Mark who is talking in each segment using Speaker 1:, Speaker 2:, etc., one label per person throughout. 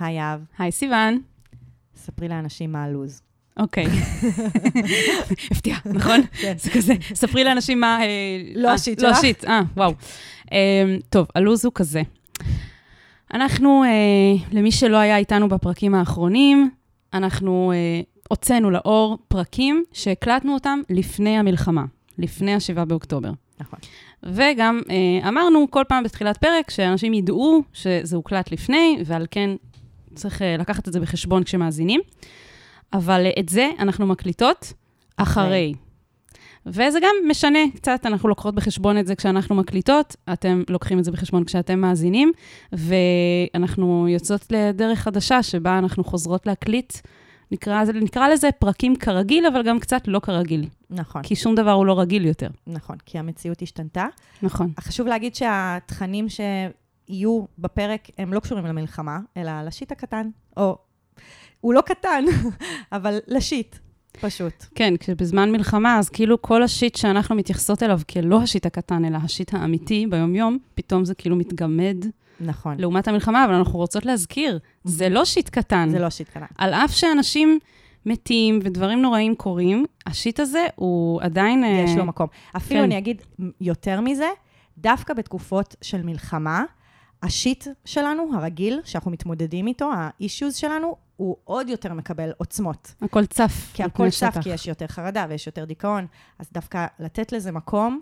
Speaker 1: היי אהב,
Speaker 2: היי סיוון.
Speaker 1: ספרי לאנשים מה הלו"ז.
Speaker 2: אוקיי. הפתיע, נכון?
Speaker 1: כן.
Speaker 2: זה כזה, ספרי לאנשים מה... אה,
Speaker 1: לא
Speaker 2: אה,
Speaker 1: השיט
Speaker 2: לא
Speaker 1: שלך.
Speaker 2: השיט, אה, וואו. אה, טוב, הלו"ז הוא כזה. אנחנו, אה, למי שלא היה איתנו בפרקים האחרונים, אנחנו אה, הוצאנו לאור פרקים שהקלטנו אותם לפני המלחמה, לפני ה-7 באוקטובר.
Speaker 1: נכון.
Speaker 2: וגם אה, אמרנו כל פעם בתחילת פרק שאנשים ידעו שזה הוקלט לפני, ועל כן צריך אה, לקחת את זה בחשבון כשמאזינים. אבל את זה אנחנו מקליטות אחרי. וזה גם משנה קצת, אנחנו לוקחות בחשבון את זה כשאנחנו מקליטות, אתם לוקחים את זה בחשבון כשאתם מאזינים, ואנחנו יוצאות לדרך חדשה שבה אנחנו חוזרות להקליט, נקרא, נקרא לזה פרקים כרגיל, אבל גם קצת לא כרגיל,
Speaker 1: נכון,
Speaker 2: כי שום דבר הוא לא רגיל יותר.
Speaker 1: נכון, כי המציאות השתנתה.
Speaker 2: נכון.
Speaker 1: חשוב להגיד שהתכנים שיהיו בפרק הם לא קשורים למלחמה, אלא לשיט הקטן, או... הוא לא קטן, אבל לשיט, פשוט.
Speaker 2: כן, כשבזמן מלחמה, אז כאילו כל השיט שאנחנו מתייחסות אליו כלא השיט הקטן, אלא השיט האמיתי ביום-יום, פתאום זה כאילו מתגמד
Speaker 1: נכון.
Speaker 2: לעומת המלחמה, אבל אנחנו רוצות להזכיר, זה לא שיט קטן.
Speaker 1: זה לא שיט קטן.
Speaker 2: על אף שאנשים מתים ודברים נוראים קורים, השיט הזה הוא עדיין... אה,
Speaker 1: יש לו מקום. אפילו
Speaker 2: כן.
Speaker 1: אני אגיד יותר מזה, דווקא בתקופות של מלחמה, השיט שלנו, הרגיל, שאנחנו מתמודדים איתו, האישוז שלנו, הוא עוד יותר מקבל עוצמות.
Speaker 2: הכל צף.
Speaker 1: כי הכל צף,
Speaker 2: שטח.
Speaker 1: כי יש יותר חרדה ויש יותר דיכאון, אז דווקא לתת לזה מקום,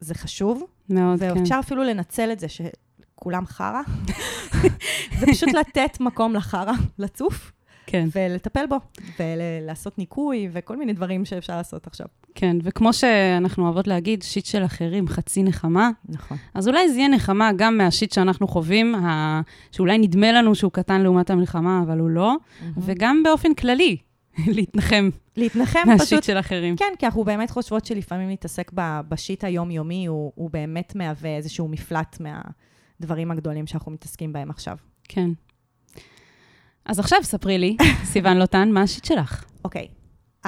Speaker 1: זה חשוב,
Speaker 2: מאוד, כן.
Speaker 1: ואפשר אפילו לנצל את זה שכולם חרא. זה פשוט לתת מקום לחרא, לצוף,
Speaker 2: כן,
Speaker 1: ולטפל בו, ולעשות ניקוי, וכל מיני דברים שאפשר לעשות עכשיו.
Speaker 2: כן. וכמו שאנחנו אוהבות להגיד, שיט של אחרים, חצי נחמה,
Speaker 1: נכון.
Speaker 2: אז אולי זה יהיה נחמה גם מהשיט שאנחנו חווים, ה... שאולי נדמה לנו שהוא קטן לעומת המלחמה, אבל הוא לא, וגם באופן כללי, להתנחם
Speaker 1: להתנחם
Speaker 2: מהשיט
Speaker 1: פשוט
Speaker 2: של אחרים.
Speaker 1: כן, כי אנחנו באמת חושבות שלפעמים להתעסק ב- בשיט היומיומי, הוא, הוא באמת מהווה איזשהו מפלט מהדברים הגדולים שאנחנו מתעסקים בהם עכשיו.
Speaker 2: כן. אז עכשיו ספרי לי, סיוון לוטן, מה השיט שלך?
Speaker 1: אוקיי,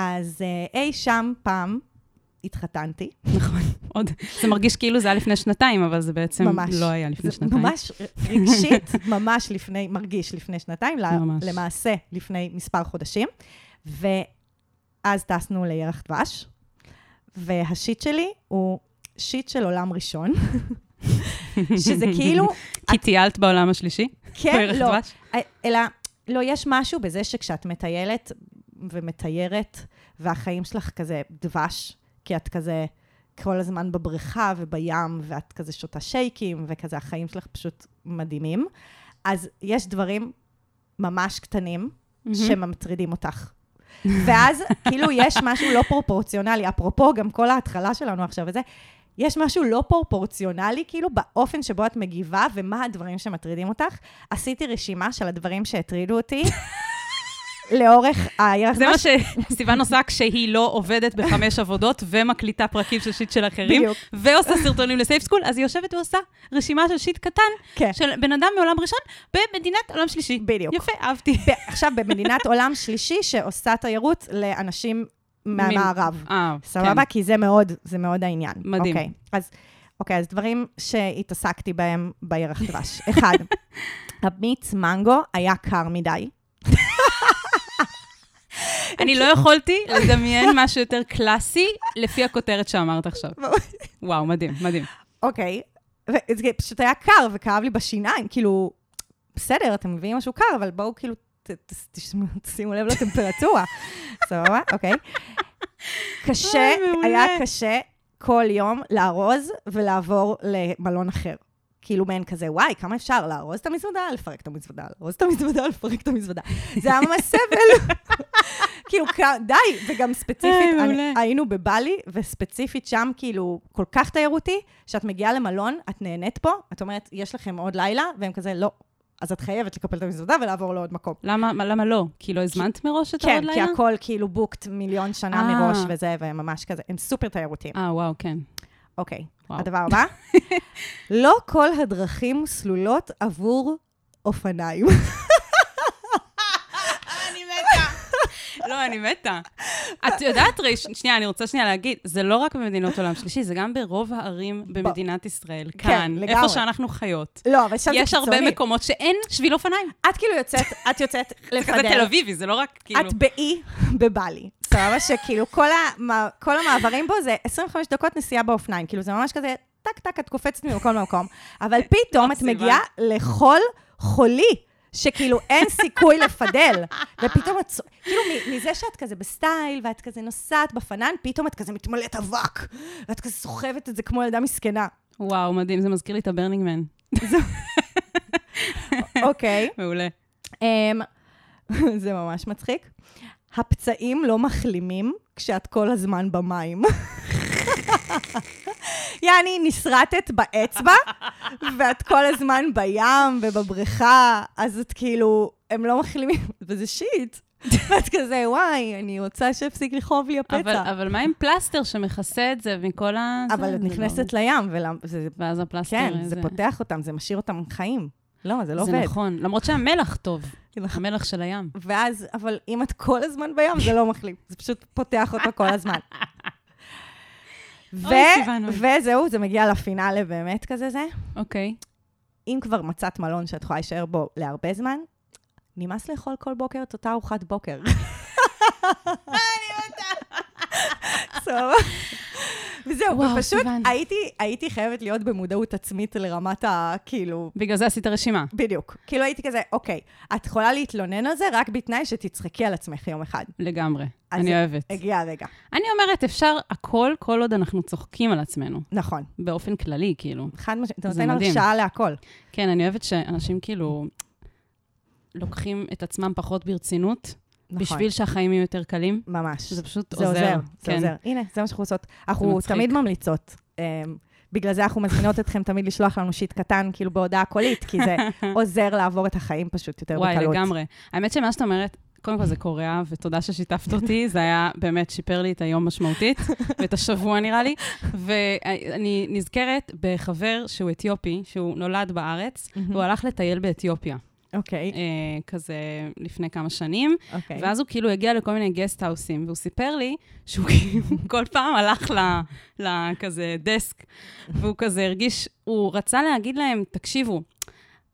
Speaker 1: אז אה, אי שם פעם התחתנתי.
Speaker 2: נכון, עוד, זה מרגיש כאילו זה היה לפני שנתיים, אבל זה בעצם
Speaker 1: ממש.
Speaker 2: לא היה לפני שנתיים.
Speaker 1: ממש רגשית, ממש לפני, מרגיש לפני שנתיים,
Speaker 2: ממש.
Speaker 1: למעשה לפני מספר חודשים. ואז טסנו לירח דבש, והשיט שלי הוא שיט של עולם ראשון, שזה כאילו,
Speaker 2: כי טיילת בעולם השלישי?
Speaker 1: כן, לא,
Speaker 2: דבש?
Speaker 1: אלא, לא, יש משהו בזה שכשאת מטיילת ומתיירת, והחיים שלך כזה דבש, כי את כזה כל הזמן בבריכה ובים, ואת כזה שותה שייקים, וכזה החיים שלך פשוט מדהימים, אז יש דברים ממש קטנים שמטרידים אותך. ואז כאילו יש משהו לא פרופורציונלי, אפרופו גם כל ההתחלה שלנו עכשיו וזה, יש משהו לא פרופורציונלי, כאילו, באופן שבו את מגיבה ומה הדברים שמטרידים אותך. עשיתי רשימה של הדברים שהטרידו אותי לאורך הירח
Speaker 2: זה מה. שסיוון עושה כשהיא לא עובדת בחמש עבודות ומקליטה פרקים של שיט של אחרים,
Speaker 1: בדיוק.
Speaker 2: ועושה סרטונים לסייף סקול, אז היא יושבת ועושה רשימה של שיט קטן
Speaker 1: כן.
Speaker 2: של בן אדם מעולם ראשון במדינת עולם שלישי.
Speaker 1: בדיוק.
Speaker 2: יפה, אהבתי.
Speaker 1: עכשיו, במדינת עולם שלישי שעושה תיירות לאנשים מהמערב.
Speaker 2: אה,
Speaker 1: סבבה?
Speaker 2: כן.
Speaker 1: כי זה מאוד, זה מאוד העניין.
Speaker 2: מדהים.
Speaker 1: אוקיי, אז, אוקיי, אז דברים שהתעסקתי בהם בירח דבש. אחד, המיץ מנגו היה קר מדי.
Speaker 2: אני לא יכולתי לדמיין משהו יותר קלאסי לפי הכותרת שאמרת עכשיו. וואו, מדהים, מדהים.
Speaker 1: אוקיי, וזה פשוט היה קר וכאב לי בשיניים, כאילו, בסדר, אתם מביאים משהו קר, אבל בואו כאילו, תשימו לב לטמפרטורה. סבבה? אוקיי. קשה. היה קשה כל יום לארוז ולעבור למלון אחר. כאילו מעין כזה, וואי, כמה אפשר לארוז את המזוודה, לפרק את המזוודה, לארוז את המזוודה, לפרק את המזוודה. זה היה ממש סבל. כאילו, די, וגם ספציפית,
Speaker 2: איי,
Speaker 1: אני-. היינו בבלי, וספציפית שם, כאילו, כל כך תיירותי, שאת מגיעה למלון, את נהנית פה, את אומרת, יש לכם עוד לילה, והם כזה, לא. אז את חייבת לקפל את המזוודה ולעבור לעוד מקום.
Speaker 2: למה מה- למה לא? כי לא הזמנת מראש את
Speaker 1: כן,
Speaker 2: העוד
Speaker 1: כי
Speaker 2: לילה?
Speaker 1: הכל כאילו בוקט מיליון שנה
Speaker 2: אה.
Speaker 1: מראש וזה, והם ממש כזה, הם סופר תיירותיים.
Speaker 2: אה, וואו, כן.
Speaker 1: אוקיי,
Speaker 2: וואו.
Speaker 1: הדבר הבא, לא כל הדרכים סלולות עבור אופניים.
Speaker 2: אני מתה. לא, אני מתה. את יודעת, רי, שנייה, אני רוצה שנייה להגיד, זה לא רק במדינות עולם שלישי, זה גם ברוב הערים במדינת ישראל, כאן,
Speaker 1: לגמרי.
Speaker 2: איפה שאנחנו חיות.
Speaker 1: לא, אבל שם זה
Speaker 2: יש הרבה
Speaker 1: קיצוני.
Speaker 2: מקומות שאין שביל אופניים.
Speaker 1: את כאילו יוצאת, את יוצאת
Speaker 2: זה כזה. תל אביבי, זה לא רק כאילו...
Speaker 1: את בעיר בבלי. סבבה שכאילו כל, המ... כל המעברים בו זה 25 דקות נסיעה באופניים. כאילו זה ממש כזה, טק טק, את קופצת ממקום למקום. אבל פתאום את
Speaker 2: ב-Seven.
Speaker 1: מגיעה לחול חולי. שכאילו אין סיכוי לפדל, ופתאום את, כאילו מזה שאת כזה ב style, ואת כזה נוסעת בפנן, פתאום את כזה מתמלאת אבק, ואת כזה סוחבת את זה כמו ילדה מסכנה.
Speaker 2: וואו, מדהים, זה מזכיר לי את ה Burning Man.
Speaker 1: אוקיי.
Speaker 2: מעולה.
Speaker 1: אמ, זה ממש מצחיק. הפצעים לא מחלימים כשאת כל הזמן במים. יעני, נסרטת באצבע, ואת כל הזמן בים ובבריכה, אז את כאילו, הם לא מחלימים, וזה שיט. ואת כזה, וואי, אני רוצה שיפסיק לכאוב לי
Speaker 2: אבל,
Speaker 1: הפצע.
Speaker 2: אבל מה עם פלסטר שמכסה את זה מכל ה...
Speaker 1: אבל את
Speaker 2: זה
Speaker 1: נכנסת
Speaker 2: לא...
Speaker 1: לים, וזה,
Speaker 2: ואז הפלסטר...
Speaker 1: כן,
Speaker 2: זה
Speaker 1: זה פותח אותם, זה משאיר אותם חיים. לא, זה לא
Speaker 2: זה
Speaker 1: עובד.
Speaker 2: נכון, למרות שהמלח טוב,
Speaker 1: נכון.
Speaker 2: המלח של הים.
Speaker 1: ואז, אבל אם את כל הזמן בים, זה לא מחליף. זה פשוט פותח אותו כל הזמן. ו-. וזהו, זה מגיע לפינאלה באמת כזה זה.
Speaker 2: אוקיי.
Speaker 1: אם כבר מצאת מלון שאת יכולה להישאר בו להרבה זמן, נמאס לאכול כל בוקר את אותה ארוחת בוקר. סבבה. וזהו,
Speaker 2: וואו,
Speaker 1: ופשוט. הייתי, הייתי חייבת להיות במודעות עצמית לרמת ה... כאילו,
Speaker 2: בגלל זה עשית רשימה.
Speaker 1: בדיוק. כאילו הייתי כזה, אוקיי, את יכולה להתלונן על זה רק בתנאי שתצחקי על עצמך יום אחד.
Speaker 2: לגמרי. אני אוהבת.
Speaker 1: הגיע הרגע.
Speaker 2: אני אומרת, אפשר הכל, כל עוד אנחנו צוחקים על עצמנו.
Speaker 1: נכון.
Speaker 2: באופן כללי, כאילו.
Speaker 1: חד משמעית, אתה
Speaker 2: זה
Speaker 1: נותן
Speaker 2: מדהים.
Speaker 1: הרשאה להכל.
Speaker 2: כן, אני אוהבת שאנשים כאילו לוקחים את עצמם פחות ברצינות,
Speaker 1: נכון.
Speaker 2: בשביל שהחיים יהיו יותר קלים.
Speaker 1: ממש.
Speaker 2: זה פשוט
Speaker 1: זה
Speaker 2: עוזר.
Speaker 1: עוזר, זה
Speaker 2: כן.
Speaker 1: עוזר. הנה, זה מה שאנחנו עושות. אנחנו
Speaker 2: מצחיק.
Speaker 1: תמיד ממליצות. אמ, בגלל זה אנחנו מזמינות אתכם תמיד לשלוח לנו שיט קטן, כאילו בהודעה קולית, כי זה עוזר לעבור את החיים פשוט יותר
Speaker 2: וואי,
Speaker 1: בקלות.
Speaker 2: לגמרי. האמת שמה שאת אומרת, קודם כל זה קורע, ותודה ששיתפת אותי, זה היה באמת שיפר לי את היום משמעותית, ואת השבוע נראה לי. ואני נזכרת בחבר שהוא אתיופי, שהוא נולד בארץ. והוא הלך לטייל באתיופיה,
Speaker 1: אוקיי,
Speaker 2: אה, כזה לפני כמה שנים,
Speaker 1: אוקיי.
Speaker 2: ואז הוא כאילו הגיע לכל מיני גסט-האוסים, והוא סיפר לי שהוא כאילו כל פעם הלך לכזה דסק, והוא כזה הרגיש, הוא רצה להגיד להם, תקשיבו,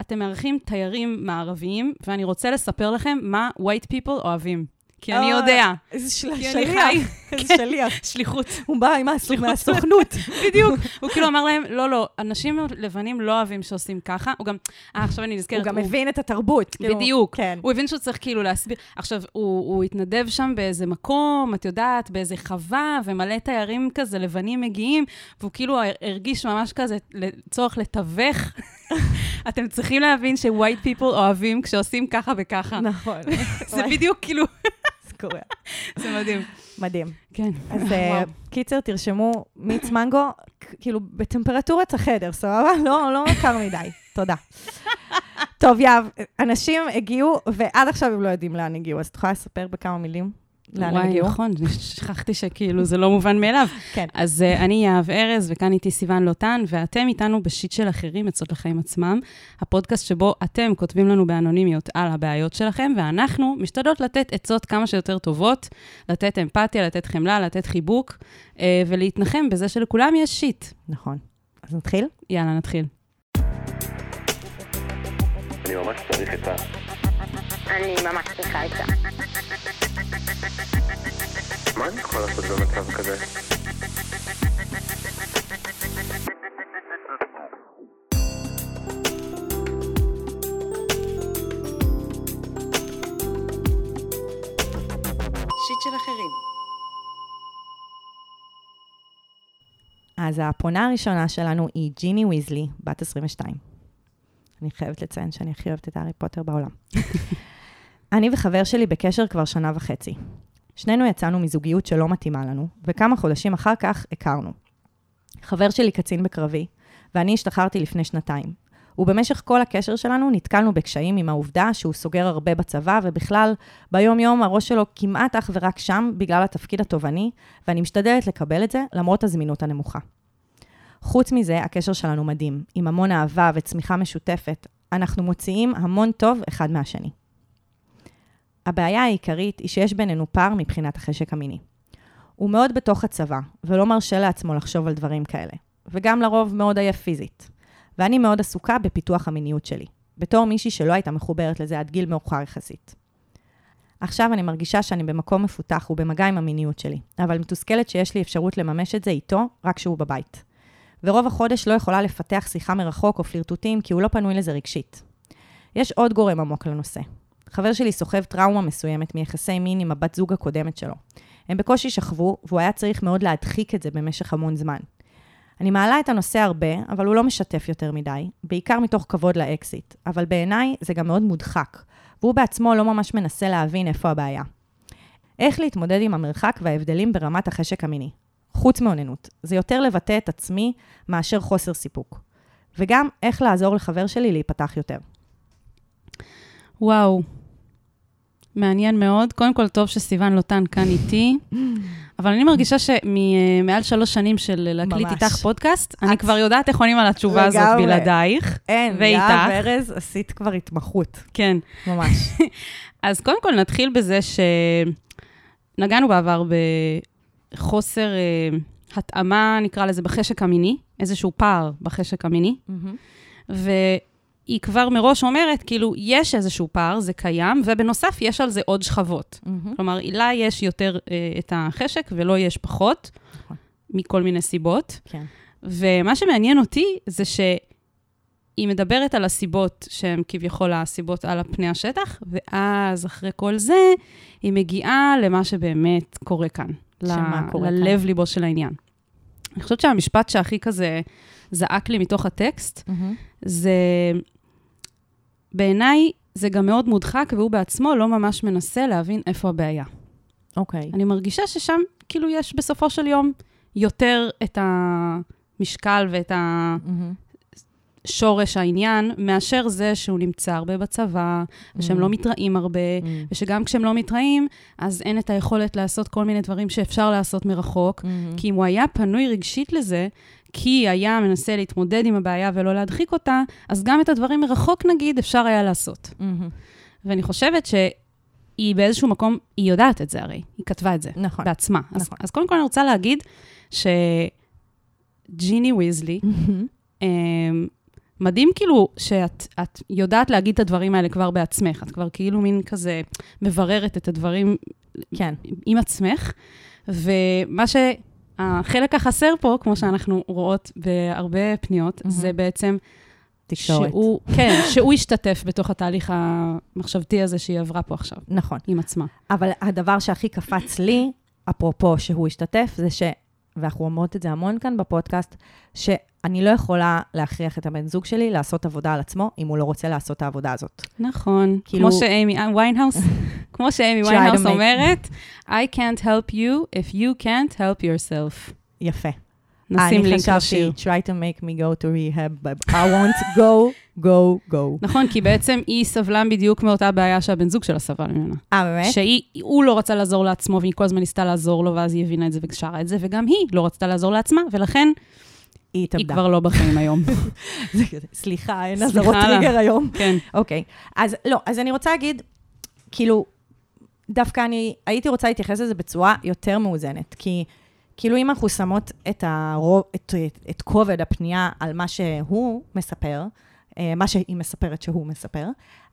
Speaker 2: אתם מארחים תיירים מערביים, ואני רוצה לספר לכם מה white people אוהבים. כי אני יודע,
Speaker 1: איזה של-
Speaker 2: כי אני
Speaker 1: שליח,
Speaker 2: חי.
Speaker 1: איזה
Speaker 2: כן.
Speaker 1: שליח.
Speaker 2: שליחות.
Speaker 1: הוא בא עם. מהסוכנות.
Speaker 2: בדיוק. הוא כאילו אמר להם, לא, לא, אנשים לבנים לא אוהבים שעושים ככה. הוא גם, אה, עכשיו אני נזכרת.
Speaker 1: הוא גם מבין את התרבות. כאילו,
Speaker 2: בדיוק.
Speaker 1: כן.
Speaker 2: הוא הבין שהוא צריך כאילו להסביר. עכשיו, הוא, הוא התנדב שם באיזה מקום, את יודעת, באיזה חווה, ומלא תיירים כזה לבנים מגיעים, והוא כאילו הרגיש ממש כזה צורך לתווך. אתם צריכים להבין ש-white people אוהבים כשעושים ככה וככה.
Speaker 1: נכון.
Speaker 2: זה בדיוק כאילו,
Speaker 1: קורה.
Speaker 2: זה מדהים.
Speaker 1: מדהים.
Speaker 2: כן.
Speaker 1: אז אה. קיצר, תרשמו מיץ מנגו, כאילו, בטמפרטורת החדר, סבבה? לא, לא קר מדי. תודה. טוב, יהב, אנשים הגיעו, ועד עכשיו הם לא יודעים לאן הגיעו, אז את יכולה לספר בכמה מילים לאן הם
Speaker 2: וואי,
Speaker 1: הגיעו?
Speaker 2: נכון, שכחתי שכאילו זה לא מובן מאליו.
Speaker 1: כן.
Speaker 2: אז uh, אני יהב ארז, וכאן איתי סיוון לוטן, ואתם איתנו בשיט של אחרים, עצות לחיים עצמם, הפודקאסט שבו אתם כותבים לנו באנונימיות על הבעיות שלכם, ואנחנו משתדלות לתת עצות כמה שיותר טובות, לתת אמפתיה, לתת חמלה, לתת חיבוק, uh, ולהתנחם בזה שלכולם יש שיט.
Speaker 1: נכון. אז נתחיל?
Speaker 2: יאללה, נתחיל.
Speaker 3: אני ממש צריך את ה...
Speaker 4: אני ממש צריכה את זה.
Speaker 3: מה אני יכול לעשות במצב כזה?
Speaker 2: שיט של אחרים.
Speaker 1: אז הפונה הראשונה שלנו היא ג'יני ויזלי, בת 22. אני חייבת לציין שאני הכי אוהבת את הארי פוטר בעולם. אני וחבר שלי בקשר כבר שנה וחצי. שנינו יצאנו מזוגיות שלא מתאימה לנו, וכמה חודשים אחר כך הכרנו. חבר שלי קצין בקרבי, ואני השתחררתי לפני שנתיים. ובמשך כל הקשר שלנו נתקלנו בקשיים עם העובדה שהוא סוגר הרבה בצבא, ובכלל, ביום-יום הראש שלו כמעט אך ורק שם בגלל התפקיד התובעני, ואני משתדלת לקבל את זה למרות הזמינות הנמוכה. חוץ מזה, הקשר שלנו מדהים, עם המון אהבה וצמיחה משותפת. אנחנו מוציאים המון טוב אחד מהשני. הבעיה העיקרית היא שיש בינינו פער מבחינת החשק המיני. הוא מאוד בתוך הצבא, ולא מרשה לעצמו לחשוב על דברים כאלה. וגם לרוב מאוד עייף פיזית. ואני מאוד עסוקה בפיתוח המיניות שלי, בתור מישהי שלא הייתה מחוברת לזה עד גיל מאוחר יחסית. עכשיו אני מרגישה שאני במקום מפותח ובמגע עם המיניות שלי, אבל מתוסכלת שיש לי אפשרות לממש את זה איתו, רק כשהוא בבית. ורוב החודש לא יכולה לפתח שיחה מרחוק או פלירטוטים, כי הוא לא פנוי לזה רגשית. יש עוד גורם עמוק לנושא. חבר שלי סוחב טראומה מסוימת מיחסי מין עם הבת זוג הקודמת שלו. הם בקושי שכבו, והוא היה צריך מאוד להדחיק את זה במשך המון זמן. אני מעלה את הנושא הרבה, אבל הוא לא משתף יותר מדי, בעיקר מתוך כבוד לאקזיט, אבל בעיניי זה גם מאוד מודחק, והוא בעצמו לא ממש מנסה להבין איפה הבעיה. איך להתמודד עם המרחק וההבדלים ברמת החשק המיני. חוץ מאוננות, זה יותר לבטא את עצמי מאשר חוסר סיפוק. וגם איך לעזור לחבר שלי להיפתח יותר.
Speaker 2: וואו, מעניין מאוד. קודם כל, טוב שסיוון לוטן כאן איתי, אבל אני מרגישה שמעל שלוש שנים של להקליט
Speaker 1: ממש.
Speaker 2: איתך פודקאסט, אני כבר יודעת איך עונים על התשובה הזאת
Speaker 1: לגמרי.
Speaker 2: בלעדייך.
Speaker 1: אין,
Speaker 2: ואיתך?
Speaker 1: יהב ארז, עשית כבר התמחות,
Speaker 2: כן.
Speaker 1: ממש.
Speaker 2: אז קודם כל נתחיל בזה שנגענו בעבר בחוסר אה, התאמה, נקרא לזה, בחשק המיני, איזשהו פער בחשק המיני, והיא כבר מראש אומרת, כאילו, יש איזשהו פער, זה קיים, ובנוסף יש על זה עוד שכבות. כלומר, לה יש יותר אה, את החשק ולא יש פחות,
Speaker 1: נכון.
Speaker 2: מכל מיני סיבות.
Speaker 1: כן.
Speaker 2: ומה שמעניין אותי זה שהיא מדברת על הסיבות שהן כביכול הסיבות על פני השטח, ואז אחרי כל זה, היא מגיעה למה שבאמת קורה כאן.
Speaker 1: שמה
Speaker 2: ל-
Speaker 1: קורה כאן?
Speaker 2: ללב-ליבו של העניין. אני חושבת שהמשפט שהכי כזה זעק לי מתוך הטקסט, זה, בעיניי, זה גם מאוד מודחק, והוא בעצמו לא ממש מנסה להבין איפה הבעיה.
Speaker 1: אוקיי.
Speaker 2: אני מרגישה ששם, כאילו, יש בסופו של יום יותר את המשקל ואת השורש העניין, מאשר זה שהוא נמצא הרבה בצבא, ושהם לא מתראים הרבה, ושגם כשהם לא מתראים, אז אין את היכולת לעשות כל מיני דברים שאפשר לעשות מרחוק. כי אם הוא היה פנוי רגשית לזה, כי היה מנסה להתמודד עם הבעיה ולא להדחיק אותה, אז גם את הדברים מרחוק, נגיד, אפשר היה לעשות. ואני חושבת שהיא באיזשהו מקום, היא יודעת את זה הרי, היא כתבה את זה
Speaker 1: נכון.
Speaker 2: בעצמה. אז,
Speaker 1: נכון.
Speaker 2: אז קודם כל אני רוצה להגיד שג'יני ויזלי, אמ, מדהים כאילו שאת את יודעת להגיד את הדברים האלה כבר בעצמך, את כבר כאילו מין כזה מבררת את הדברים
Speaker 1: כן.
Speaker 2: עם עצמך, ומה שהחלק החסר פה, כמו שאנחנו רואות בהרבה פניות, זה בעצם
Speaker 1: תקשורת.
Speaker 2: שהוא, כן, שהוא השתתף בתוך התהליך המחשבתי הזה שהיא עברה פה עכשיו,
Speaker 1: נכון.
Speaker 2: עם עצמה.
Speaker 1: אבל הדבר שהכי קפץ לי, אפרופו שהוא השתתף, זה ש... ואנחנו אומרות את זה המון כאן בפודקאסט, שאני לא יכולה להכריח את הבן זוג שלי לעשות עבודה על עצמו, אם הוא לא רוצה לעשות את העבודה הזאת.
Speaker 2: נכון,
Speaker 1: כאילו-
Speaker 2: כמו שאימי ויינהאוס, כמו שאימי ויינהאוס אומרת, I can't help you if you can't help yourself.
Speaker 1: יפה.
Speaker 2: נשים
Speaker 1: אני
Speaker 2: לינק
Speaker 1: חשבתי,
Speaker 2: לשיר.
Speaker 1: try to make me go to rehab, but I won't go, go, go.
Speaker 2: נכון, כי בעצם היא סבלה בדיוק מאותה בעיה שהבן זוג שלה סבל ממנה.
Speaker 1: אה, באמת?
Speaker 2: שהוא לא רצה לעזור לעצמו, והיא כל הזמן ניסתה לעזור לו, ואז היא הבינה את זה ושרה את זה, וגם היא לא רצתה לעזור לעצמה, ולכן
Speaker 1: היא
Speaker 2: היא
Speaker 1: התאבדה.
Speaker 2: כבר לא בחיים היום.
Speaker 1: סליחה, אין אזהרות. טריגר היום.
Speaker 2: כן.
Speaker 1: אוקיי, אז לא, אז אני רוצה להגיד, כאילו, דווקא אני הייתי רוצה להתייחס לזה בצורה יותר מאוזנת, כי כאילו אם אנחנו שמות את, הרוב, את, את, את כובד הפנייה על מה שהוא מספר, אה, מה שהיא מספרת שהוא מספר,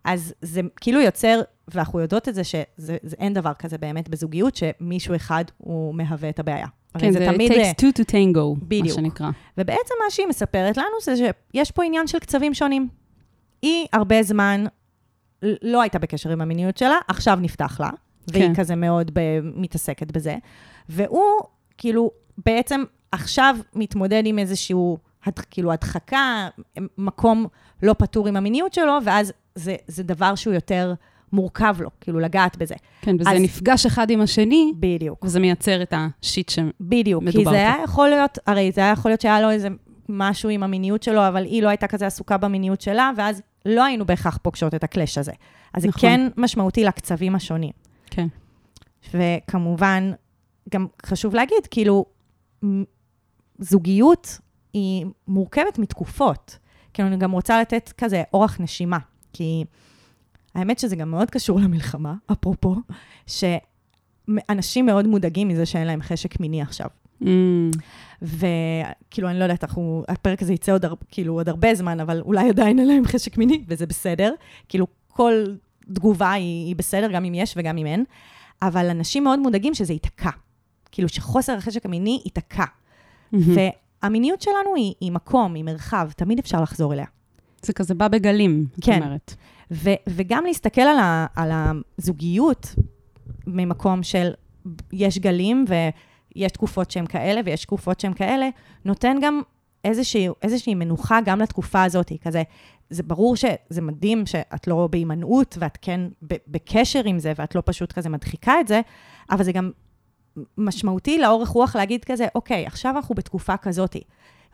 Speaker 1: אז זה כאילו יוצר, ואנחנו יודעות את זה, שאין דבר כזה באמת בזוגיות, שמישהו אחד הוא מהווה את הבעיה.
Speaker 2: כן, זה
Speaker 1: תמיד, אה,
Speaker 2: takes two to tango, מה
Speaker 1: בדיוק.
Speaker 2: שנקרא.
Speaker 1: ובעצם מה שהיא מספרת לנו זה שיש פה עניין של קצבים שונים. היא הרבה זמן לא הייתה בקשר עם המיניות שלה, עכשיו נפתח לה, והיא
Speaker 2: כן.
Speaker 1: כזה מאוד ב- מתעסקת בזה. והוא, כאילו, בעצם עכשיו מתמודד עם איזשהו, הד- כאילו, הדחקה, מקום לא פתור עם המיניות שלו, ואז זה, זה דבר שהוא יותר מורכב לו, כאילו, לגעת בזה.
Speaker 2: כן, וזה
Speaker 1: אז-
Speaker 2: נפגש אחד עם השני,
Speaker 1: בדיוק.
Speaker 2: וזה מייצר את השיט ש...
Speaker 1: בדיוק, כי זה
Speaker 2: פה.
Speaker 1: היה יכול להיות, הרי זה היה יכול להיות שהיה לו איזה משהו עם המיניות שלו, אבל היא לא הייתה כזה עסוקה במיניות שלה, ואז לא היינו בהכרח פוגשות את הקלאש הזה. אז זה
Speaker 2: נכון.
Speaker 1: כן משמעותי לקצבים השונים.
Speaker 2: כן.
Speaker 1: וכמובן, גם חשוב להגיד, כאילו, זוגיות היא מורכבת מתקופות. כאילו, אני גם רוצה לתת כזה אורך נשימה, כי האמת שזה גם מאוד קשור למלחמה, אפרופו, אנשים מאוד מודאגים מזה שאין להם חשק מיני עכשיו.
Speaker 2: Mm,
Speaker 1: וכאילו, אני לא יודעת, אנחנו, הפרק הזה יצא עוד, הר- כאילו, עוד הרבה זמן, אבל אולי עדיין אין להם חשק מיני, וזה בסדר. כאילו, כל תגובה היא, היא בסדר, גם אם יש וגם אם אין. אבל אנשים מאוד מודאגים שזה ייתקע. כאילו, שחוסר החשק המיני ייתקע.
Speaker 2: מהמם.
Speaker 1: והמיניות שלנו היא, היא מקום, היא מרחב, תמיד אפשר לחזור אליה.
Speaker 2: זה כזה בא בגלים,
Speaker 1: כן.
Speaker 2: אומרת.
Speaker 1: ו, וגם להסתכל על, ה, על הזוגיות ממקום של יש גלים ויש תקופות שהן כאלה ויש תקופות שהן כאלה, נותן גם איזושהי, איזושהי מנוחה גם לתקופה הזאת. כזה, זה ברור שזה מדהים שאת לא בהימנעות ואת כן בקשר עם זה ואת לא פשוט כזה מדחיקה את זה, אבל זה גם משמעותי לאורך רוח להגיד כזה, אוקיי, עכשיו אנחנו בתקופה כזאת.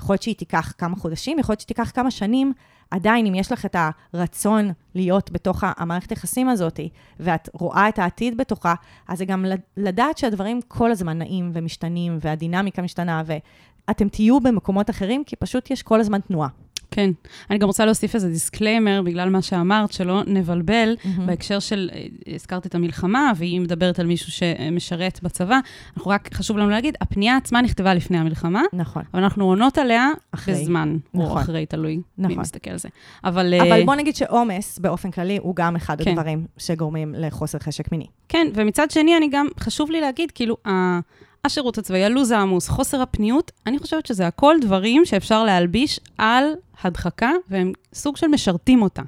Speaker 1: יכול להיות שהיא תיקח כמה חודשים, יכול להיות שתיקח כמה שנים, עדיין, אם יש לך את הרצון להיות בתוך המערכת היחסים הזאת, ואת רואה את העתיד בתוכה, אז זה גם לד- לדעת שהדברים כל הזמן נעים ומשתנים, והדינמיקה משתנה, ואתם תהיו במקומות אחרים, כי פשוט יש כל הזמן תנועה.
Speaker 2: כן. אני גם רוצה להוסיף איזה disclaimer, בגלל מה שאמרת, שלא נבלבל,
Speaker 1: מהמם.
Speaker 2: בהקשר של, אה, הזכרת את המלחמה, והיא מדברת על מישהו שמשרת בצבא. אנחנו רק, חשוב לנו להגיד, הפנייה עצמה נכתבה לפני המלחמה,
Speaker 1: נכון.
Speaker 2: אבל אנחנו עונות עליה
Speaker 1: אחרי.
Speaker 2: בזמן, או
Speaker 1: נכון.
Speaker 2: אחרי, תלוי מי
Speaker 1: נכון.
Speaker 2: מסתכל על זה. אבל...
Speaker 1: אבל
Speaker 2: אה,
Speaker 1: בוא נגיד שעומס, באופן כללי, הוא גם אחד
Speaker 2: כן.
Speaker 1: הדברים שגורמים לחוסר חשק מיני.
Speaker 2: כן, ומצד שני, אני גם, חשוב לי להגיד, כאילו, ה- השירות הצבאי, הלו"ז העמוס, חוסר הפניות, אני חושבת שזה הכל דברים שאפשר להלביש על הדחקה, והם סוג של משרתים אותה.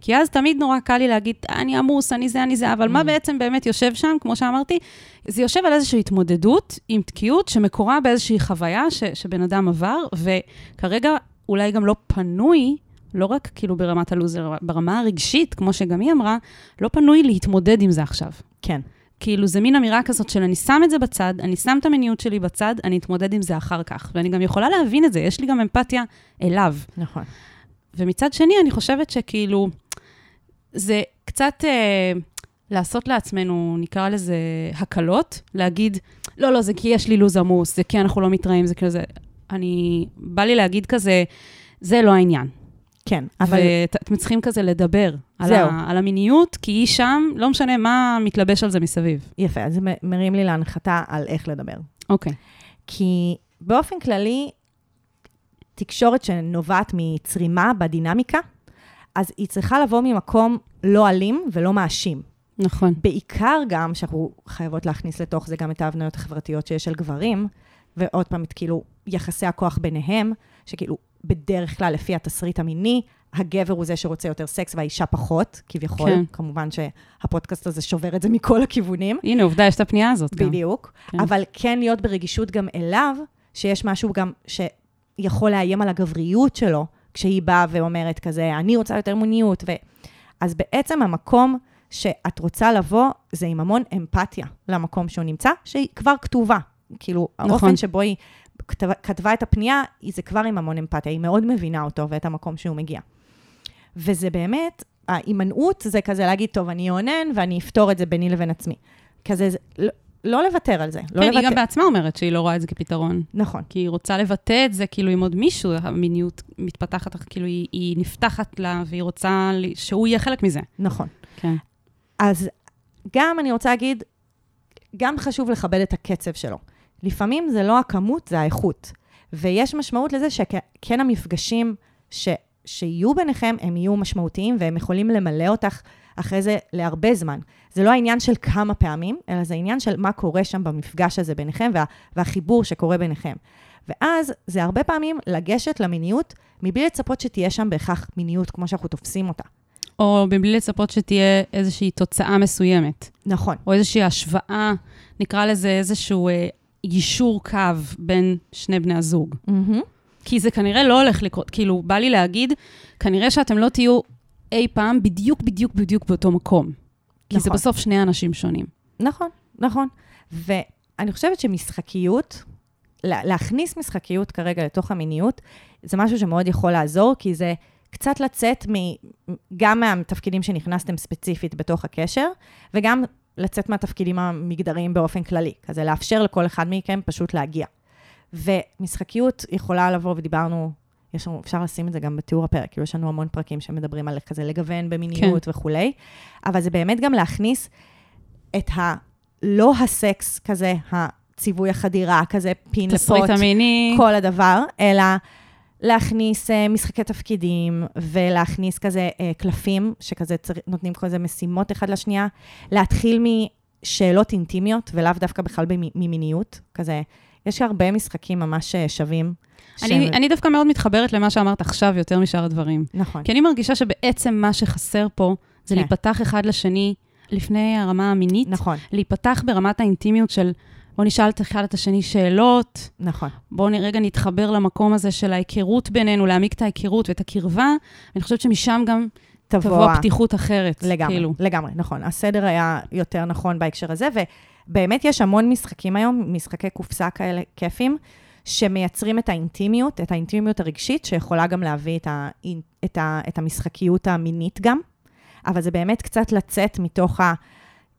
Speaker 2: כי אז תמיד נורא קל לי להגיד, אני עמוס, אני זה, אני זה, אבל מה
Speaker 1: Mm.
Speaker 2: בעצם באמת יושב שם, כמו שאמרתי? זה יושב על איזושהי התמודדות עם תקיעות שמקורה באיזושהי חוויה ש, שבן אדם עבר, וכרגע אולי גם לא פנוי, לא רק כאילו ברמת הלוזר, ברמה הרגשית, כמו שגם היא אמרה, לא פנוי להתמודד עם זה עכשיו.
Speaker 1: כן.
Speaker 2: כאילו, זה מין אמירה כזאת של אני שם את זה בצד, אני שם את המיניות שלי בצד, אני אתמודד עם זה אחר כך. ואני גם יכולה להבין את זה, יש לי גם אמפתיה אליו.
Speaker 1: נכון.
Speaker 2: ומצד שני, אני חושבת שכאילו, זה קצת אה, לעשות לעצמנו, נקרא לזה הקלות, להגיד, לא, לא, זה כי יש לי לו"ז עמוס, זה כי אנחנו לא מתראים, זה כאילו זה... אני, בא לי להגיד כזה, זה לא העניין.
Speaker 1: כן, אבל...
Speaker 2: ואתם צריכים כזה לדבר על. ה, על המיניות, כי היא שם, לא משנה מה מתלבש על זה מסביב.
Speaker 1: יפה, אז זה מרים לי להנחתה על איך לדבר.
Speaker 2: אוקיי.
Speaker 1: כי באופן כללי, תקשורת שנובעת מצרימה בדינמיקה, אז היא צריכה לבוא ממקום לא אלים ולא מאשים.
Speaker 2: נכון.
Speaker 1: בעיקר גם, שאנחנו חייבות להכניס לתוך זה גם את ההבניות החברתיות שיש על גברים, ועוד פעם, את כאילו יחסי הכוח ביניהם, שכאילו בדרך כלל לפי התסריט המיני, הגבר הוא זה שרוצה יותר סקס והאישה פחות, כביכול.
Speaker 2: כן.
Speaker 1: כמובן שהפודקאסט הזה שובר את זה מכל הכיוונים.
Speaker 2: הנה, עובדה, יש את הפנייה הזאת גם.
Speaker 1: בדיוק.
Speaker 2: כן.
Speaker 1: אבל כן להיות ברגישות גם אליו, שיש משהו גם שיכול לאיים על הגבריות שלו, כשהיא באה ואומרת כזה, אני רוצה יותר מוניות. ו... אז בעצם המקום שאת רוצה לבוא, זה עם המון אמפתיה למקום שהוא נמצא, שהיא כבר כתובה. כאילו,
Speaker 2: נכון.
Speaker 1: האופן שבו היא כתבה, כתבה את הפנייה, זה כבר עם המון אמפתיה, היא מאוד מבינה אותו ואת המקום שהוא מגיע. וזה באמת, ההימנעות זה כזה להגיד, טוב, אני אונן ואני אפתור את זה ביני לבין עצמי. כזה, זה, לא, לא לוותר על זה. לא
Speaker 2: כן,
Speaker 1: לוותר.
Speaker 2: היא גם בעצמה אומרת שהיא לא רואה את זה כפתרון.
Speaker 1: נכון.
Speaker 2: כי היא רוצה לבטא את זה כאילו עם עוד מישהו, המיניות מתפתחת, כאילו היא, היא נפתחת לה, והיא רוצה שהוא יהיה חלק מזה.
Speaker 1: נכון.
Speaker 2: כן.
Speaker 1: אז גם אני רוצה להגיד, גם חשוב לכבד את הקצב שלו. לפעמים זה לא הכמות, זה האיכות. ויש משמעות לזה שכן המפגשים ש, שיהיו ביניכם, הם יהיו משמעותיים והם יכולים למלא אותך אחרי זה להרבה זמן. זה לא העניין של כמה פעמים, אלא זה העניין של מה קורה שם במפגש הזה ביניכם וה, והחיבור שקורה ביניכם. ואז זה הרבה פעמים לגשת למיניות מבלי לצפות שתהיה שם בהכרח מיניות כמו שאנחנו תופסים אותה.
Speaker 2: או מבלי לצפות שתהיה איזושהי תוצאה מסוימת,
Speaker 1: נכון.
Speaker 2: או איזושהי השוואה, נקרא לזה איזשהו אה, יישור קו בין שני בני הזוג.
Speaker 1: Mm-hmm.
Speaker 2: כי זה כנראה לא הולך לקרות, כאילו, בא לי להגיד, כנראה שאתם לא תהיו אי פעם בדיוק, בדיוק, בדיוק באותו מקום. כי זה
Speaker 1: נכון.
Speaker 2: בסוף שני אנשים שונים.
Speaker 1: נכון, נכון. ואני חושבת שמשחקיות, לה- להכניס משחקיות כרגע לתוך המיניות, זה משהו שמאוד יכול לעזור, כי זה קצת לצאת מ, גם מהתפקידים שנכנסתם ספציפית בתוך הקשר, וגם לצאת מהתפקידים המגדריים באופן כללי. כזה לאפשר לכל אחד מכם פשוט להגיע. ומשחקיות יכולה לבוא, ודיברנו, יש לנו, אפשר לשים את זה גם בתיאור הפרק, כאילו יש לנו המון פרקים שמדברים על כזה לגוון במיניות כן. וכולי, אבל זה באמת גם להכניס את ה... לא הסקס כזה, הציווי החדירה, כזה פין לפוט. כל הדבר, אלא להכניס uh, משחקי תפקידים ולהכניס כזה uh, קלפים, שכזה צר... נותנים כזה משימות אחד לשנייה, להתחיל משאלות אינטימיות, ולאו דווקא בכלל ממיניות, כזה, יש הרבה משחקים ממש אה, שווים.
Speaker 2: אני, אני דווקא מאוד מתחברת למה שאמרת עכשיו יותר משאר הדברים.
Speaker 1: נכון.
Speaker 2: כי אני מרגישה שבעצם מה שחסר פה זה
Speaker 1: כן.
Speaker 2: להיפתח אחד לשני לפני הרמה המינית,
Speaker 1: נכון,
Speaker 2: להיפתח ברמת האינטימיות של בוא נשאל את אחד את השני שאלות,
Speaker 1: נכון.
Speaker 2: בואו רגע נתחבר למקום הזה של ההיכרות בינינו, להעמיק את ההיכרות ואת הקרבה, ואני חושבת שמשם גם תבוא הפתיחות אחרת.
Speaker 1: לגמרי,
Speaker 2: כאילו.
Speaker 1: לגמרי, נכון. הסדר היה יותר נכון בהקשר הזה, ובאמת יש המון משחקים היום, משחקי קופסה כאלה כיפים, שמייצרים את האינטימיות, את האינטימיות הרגשית, שיכולה גם להביא את, ה, את, ה, את המשחקיות המינית גם, אבל זה באמת קצת לצאת מתוך ה,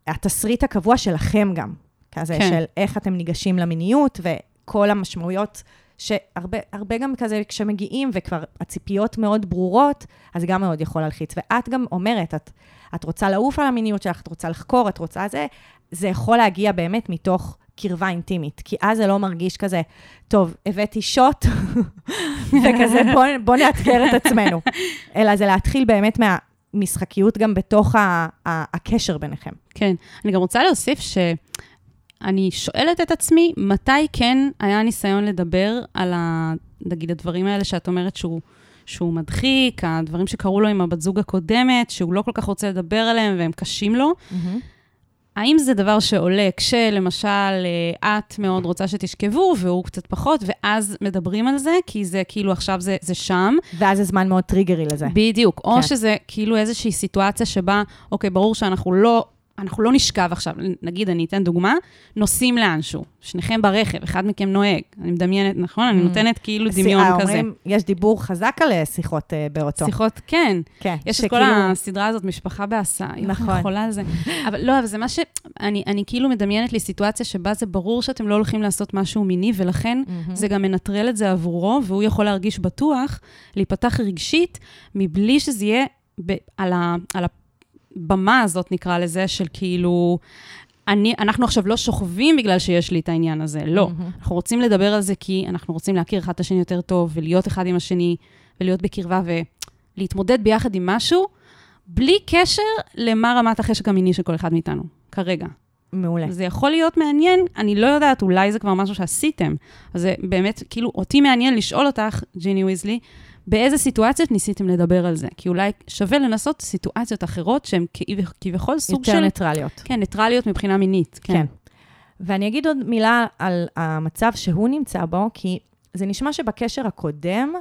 Speaker 1: התסריט הקבוע שלכם גם, כזה
Speaker 2: כן.
Speaker 1: של איך אתם ניגשים למיניות, וכל המשמעויות שהרבה הרבה גם כזה, כשמגיעים וכבר הציפיות מאוד ברורות, אז גם מאוד יכול להלחיץ. ואת גם אומרת, את, את רוצה לעוף על המיניות שלך, את רוצה לחקור, את רוצה זה, זה יכול להגיע באמת מתוך קרבה אינטימית. כי אז זה לא מרגיש כזה, טוב, הבאתי שוט, וכזה, בוא, בוא נאתגר את עצמנו. אלא זה להתחיל באמת מהמשחקיות גם בתוך ה, ה, הקשר ביניכם.
Speaker 2: כן. אני גם רוצה להוסיף ש... אני שואלת את עצמי, מתי כן היה ניסיון לדבר על, ה, נגיד, הדברים האלה שאת אומרת שהוא, שהוא מדחיק, הדברים שקרו לו עם הבת זוג הקודמת, שהוא לא כל כך רוצה לדבר עליהם והם קשים לו. האם זה דבר שעולה כשלמשל אה, את מאוד רוצה שתשכבו והוא קצת פחות, ואז מדברים על זה, כי זה כאילו עכשיו זה, זה שם?
Speaker 1: ואז זה זמן מאוד טריגרי לזה.
Speaker 2: בדיוק. או
Speaker 1: כן.
Speaker 2: שזה כאילו איזושהי סיטואציה שבה, אוקיי, ברור שאנחנו לא... אנחנו לא נשכב עכשיו, נגיד, אני אתן דוגמה, נוסעים לאנשהו, שניכם ברכב, אחד מכם נוהג, אני מדמיינת, נכון? אני
Speaker 1: Mm.
Speaker 2: נותנת כאילו דמיון
Speaker 1: אה,
Speaker 2: כזה.
Speaker 1: אומרים, יש דיבור חזק על אה, שיחות אה, באוטו.
Speaker 2: שיחות, כן.
Speaker 1: כן.
Speaker 2: יש את כל הסדרה הזאת, משפחה בהסעה.
Speaker 1: נכון.
Speaker 2: אני חולה על זה. אבל לא, אבל זה מה ש... אני, אני כאילו מדמיינת לי סיטואציה שבה זה ברור שאתם לא הולכים לעשות משהו מיני, ולכן. זה גם מנטרל את זה עבורו, והוא יכול להרגיש בטוח, להיפתח רגשית, מבלי שזה יהיה ב, על, ה, על הבמה הזאת, נקרא לזה, של כאילו... אני, אנחנו עכשיו לא שוכבים בגלל שיש לי את העניין הזה, לא.
Speaker 1: מהמם.
Speaker 2: אנחנו רוצים לדבר על זה כי אנחנו רוצים להכיר אחד את השני יותר טוב, ולהיות אחד עם השני, ולהיות בקרבה, ולהתמודד ביחד עם משהו, בלי קשר למה רמת החשק המיני של כל אחד מאיתנו, כרגע.
Speaker 1: מעולה.
Speaker 2: זה יכול להיות מעניין, אני לא יודעת, אולי זה כבר משהו שעשיתם. אז זה באמת, כאילו, אותי מעניין לשאול אותך, ג'יני ויזלי, באיזה סיטואציות ניסיתם לדבר על זה? כי אולי שווה לנסות סיטואציות אחרות שהן כביכ- כביכול סוג
Speaker 1: יותר
Speaker 2: של...
Speaker 1: ניטרליות.
Speaker 2: כן, ניטרליות מבחינה מינית. כן.
Speaker 1: כן. ואני אגיד עוד מילה על המצב שהוא נמצא בו, כי זה נשמע שבקשר הקודם,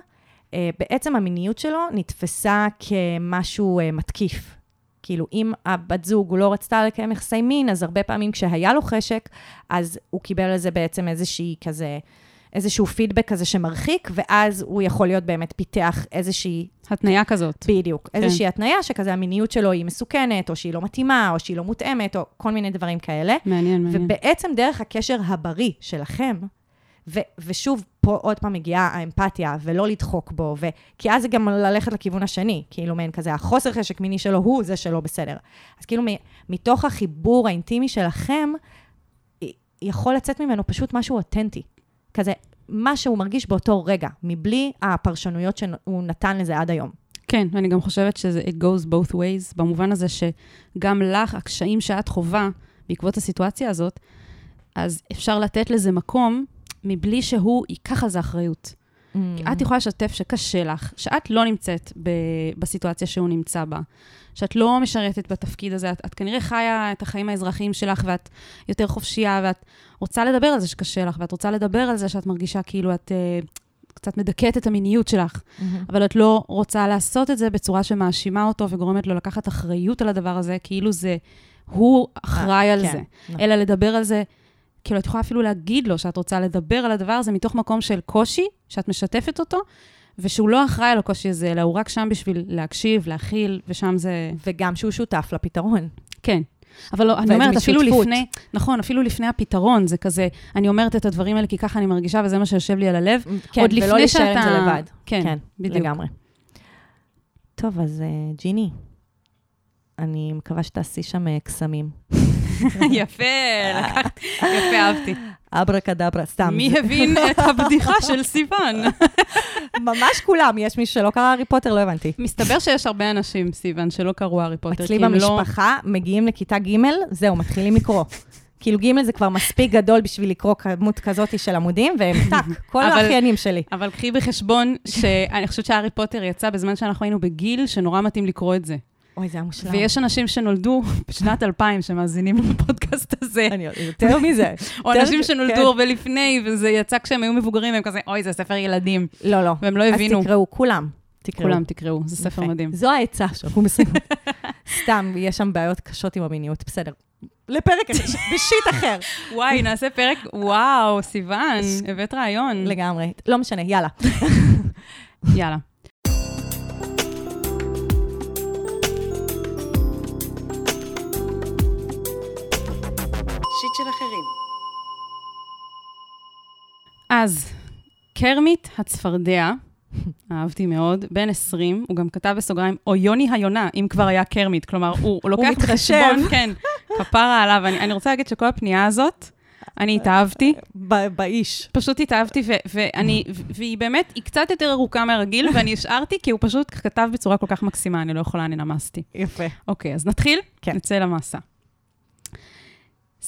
Speaker 1: אה, בעצם המיניות שלו נתפסה כמשהו אה, מתקיף. כאילו, אם הבת זוג לא רצתה לקיים יחסי מין, אז הרבה פעמים כשהיה לו חשק, אז הוא קיבל על זה בעצם איזושהי כזה, איזשהו פידבק כזה שמרחיק, ואז הוא יכול להיות באמת פיתח איזושהי
Speaker 2: התניה כזאת.
Speaker 1: בדיוק.
Speaker 2: כן.
Speaker 1: איזושהי התניה שכזה המיניות שלו היא מסוכנת, או שהיא לא מתאימה, או שהיא לא מותאמת, או כל מיני דברים כאלה.
Speaker 2: מעניין, מעניין.
Speaker 1: ובעצם דרך הקשר הבריא שלכם, ו- ושוב, פה עוד פעם מגיעה האמפתיה, ולא לדחוק בו, ו- כי אז זה גם ללכת לכיוון השני, כאילו מעין כזה, החוסר חשק מיני שלו הוא זה שלא בסדר. אז כאילו מ- מתוך החיבור האינטימי שלכם, יכול לצאת ממנו פשוט משהו אותנטי. כזה, מה שהוא מרגיש באותו רגע, מבלי הפרשנויות שהוא נתן לזה עד היום.
Speaker 2: כן, ואני גם חושבת שזה it goes both ways, במובן הזה שגם לך, הקשיים שאת חווה בעקבות הסיטואציה הזאת, אז אפשר לתת לזה מקום מבלי שהוא ייקח על זה אחריות. כי את יכולה לשתף שקשה לך, שאת לא נמצאת ב- בסיטואציה שהוא נמצא בה, שאת לא משרתת בתפקיד הזה, את, את כנראה חיה את החיים האזרחיים שלך ואת יותר חופשייה, ואת רוצה לדבר על זה שקשה לך, ואת רוצה לדבר על זה שאת מרגישה כאילו את uh, קצת מדכאת את המיניות שלך,
Speaker 1: מהמם.
Speaker 2: אבל את לא רוצה לעשות את זה בצורה שמאשימה אותו וגורמת לו לקחת אחריות על הדבר הזה, כאילו זה, הוא אחראי על
Speaker 1: כן,
Speaker 2: זה.
Speaker 1: נכון.
Speaker 2: אלא לדבר על זה, כאילו, את יכולה אפילו להגיד לו שאת רוצה לדבר על הדבר הזה מתוך מקום של קושי, שאת משתפת אותו, ושהוא לא אחראי על הקושי הזה, אלא הוא רק שם בשביל להקשיב, להכיל, ושם זה...
Speaker 1: וגם שהוא שותף לפתרון.
Speaker 2: כן. אבל לא, אני אומרת, אפילו
Speaker 1: משותפות.
Speaker 2: לפני, נכון, אפילו לפני הפתרון, זה כזה, אני אומרת את הדברים האלה כי ככה אני מרגישה וזה מה שיושב לי על הלב.
Speaker 1: כן,
Speaker 2: עוד
Speaker 1: ולא
Speaker 2: לפני
Speaker 1: להישאר עם
Speaker 2: שאתה-
Speaker 1: זה לבד.
Speaker 2: כן,
Speaker 1: כן,
Speaker 2: בדיוק.
Speaker 1: לגמרי. טוב, אז אה, ג'יני, אני מקווה שתעשי שם אה, קסמים.
Speaker 2: יפה, לקחת, יפה, אהבתי.
Speaker 1: אברה קדברה, סתם.
Speaker 2: מי הבין את הבדיחה של סיוון?
Speaker 1: ממש כולם, יש מישהו שלא קרא הארי פוטר, לא הבנתי.
Speaker 2: מסתבר שיש הרבה אנשים, סיוון, שלא קראו הארי פוטר.
Speaker 1: אצלי
Speaker 2: לא-
Speaker 1: במשפחה, מגיעים לכיתה ג', זהו, מתחילים לקרוא. כאילו ג' זה כבר מספיק גדול בשביל לקרוא כמות כזאת של עמודים, והם טאק, כל האחיינים שלי.
Speaker 2: אבל קחי בחשבון שאני חושבת שהארי פוטר יצא בזמן שאנחנו היינו בגיל שנורא מתאים לקרוא את זה.
Speaker 1: אוי, זה היה מושלם.
Speaker 2: ויש אנשים שנולדו בשנת 2000 שמאזינים לפודקאסט הזה.
Speaker 1: אני יותר מזה.
Speaker 2: או אנשים שנולדו
Speaker 1: כן.
Speaker 2: הרבה לפני, וזה יצא כשהם היו מבוגרים, והם כזה, אוי, זה ספר ילדים.
Speaker 1: לא, לא.
Speaker 2: והם לא הבינו.
Speaker 1: אז תקראו, כולם. תקראו.
Speaker 2: כולם תקראו, זה ספר. מדהים.
Speaker 1: זו העצה שאנחנו מסיימים. סתם, יש שם בעיות קשות עם המיניות, בסדר. לפרק בשיט אחר.
Speaker 2: וואי, נעשה פרק, וואו, סיוון, הבאת רעיון.
Speaker 1: לגמרי. לא משנה, יאללה.
Speaker 2: יאללה.
Speaker 5: שיט של אחרים.
Speaker 2: אז, קרמיט הצפרדע, אהבתי מאוד, בן 20, הוא גם כתב בסוגריים, או יוני היונה, אם כבר היה קרמיט. כלומר, הוא, הוא לוקח. בחשבון, כן, כפרה עליו. אני, אני רוצה להגיד שכל הפנייה הזאת, אני התאהבתי,
Speaker 1: באיש.
Speaker 2: פשוט התאהבתי, ואני, והיא באמת, היא קצת יותר ארוכה מהרגיל, ואני השארתי, כי הוא פשוט כתב בצורה כל כך מקסימה, אני לא יכולה, אני נמסתי.
Speaker 1: יפה.
Speaker 2: אוקיי, אז נתחיל?
Speaker 1: כן.
Speaker 2: נצא למסע.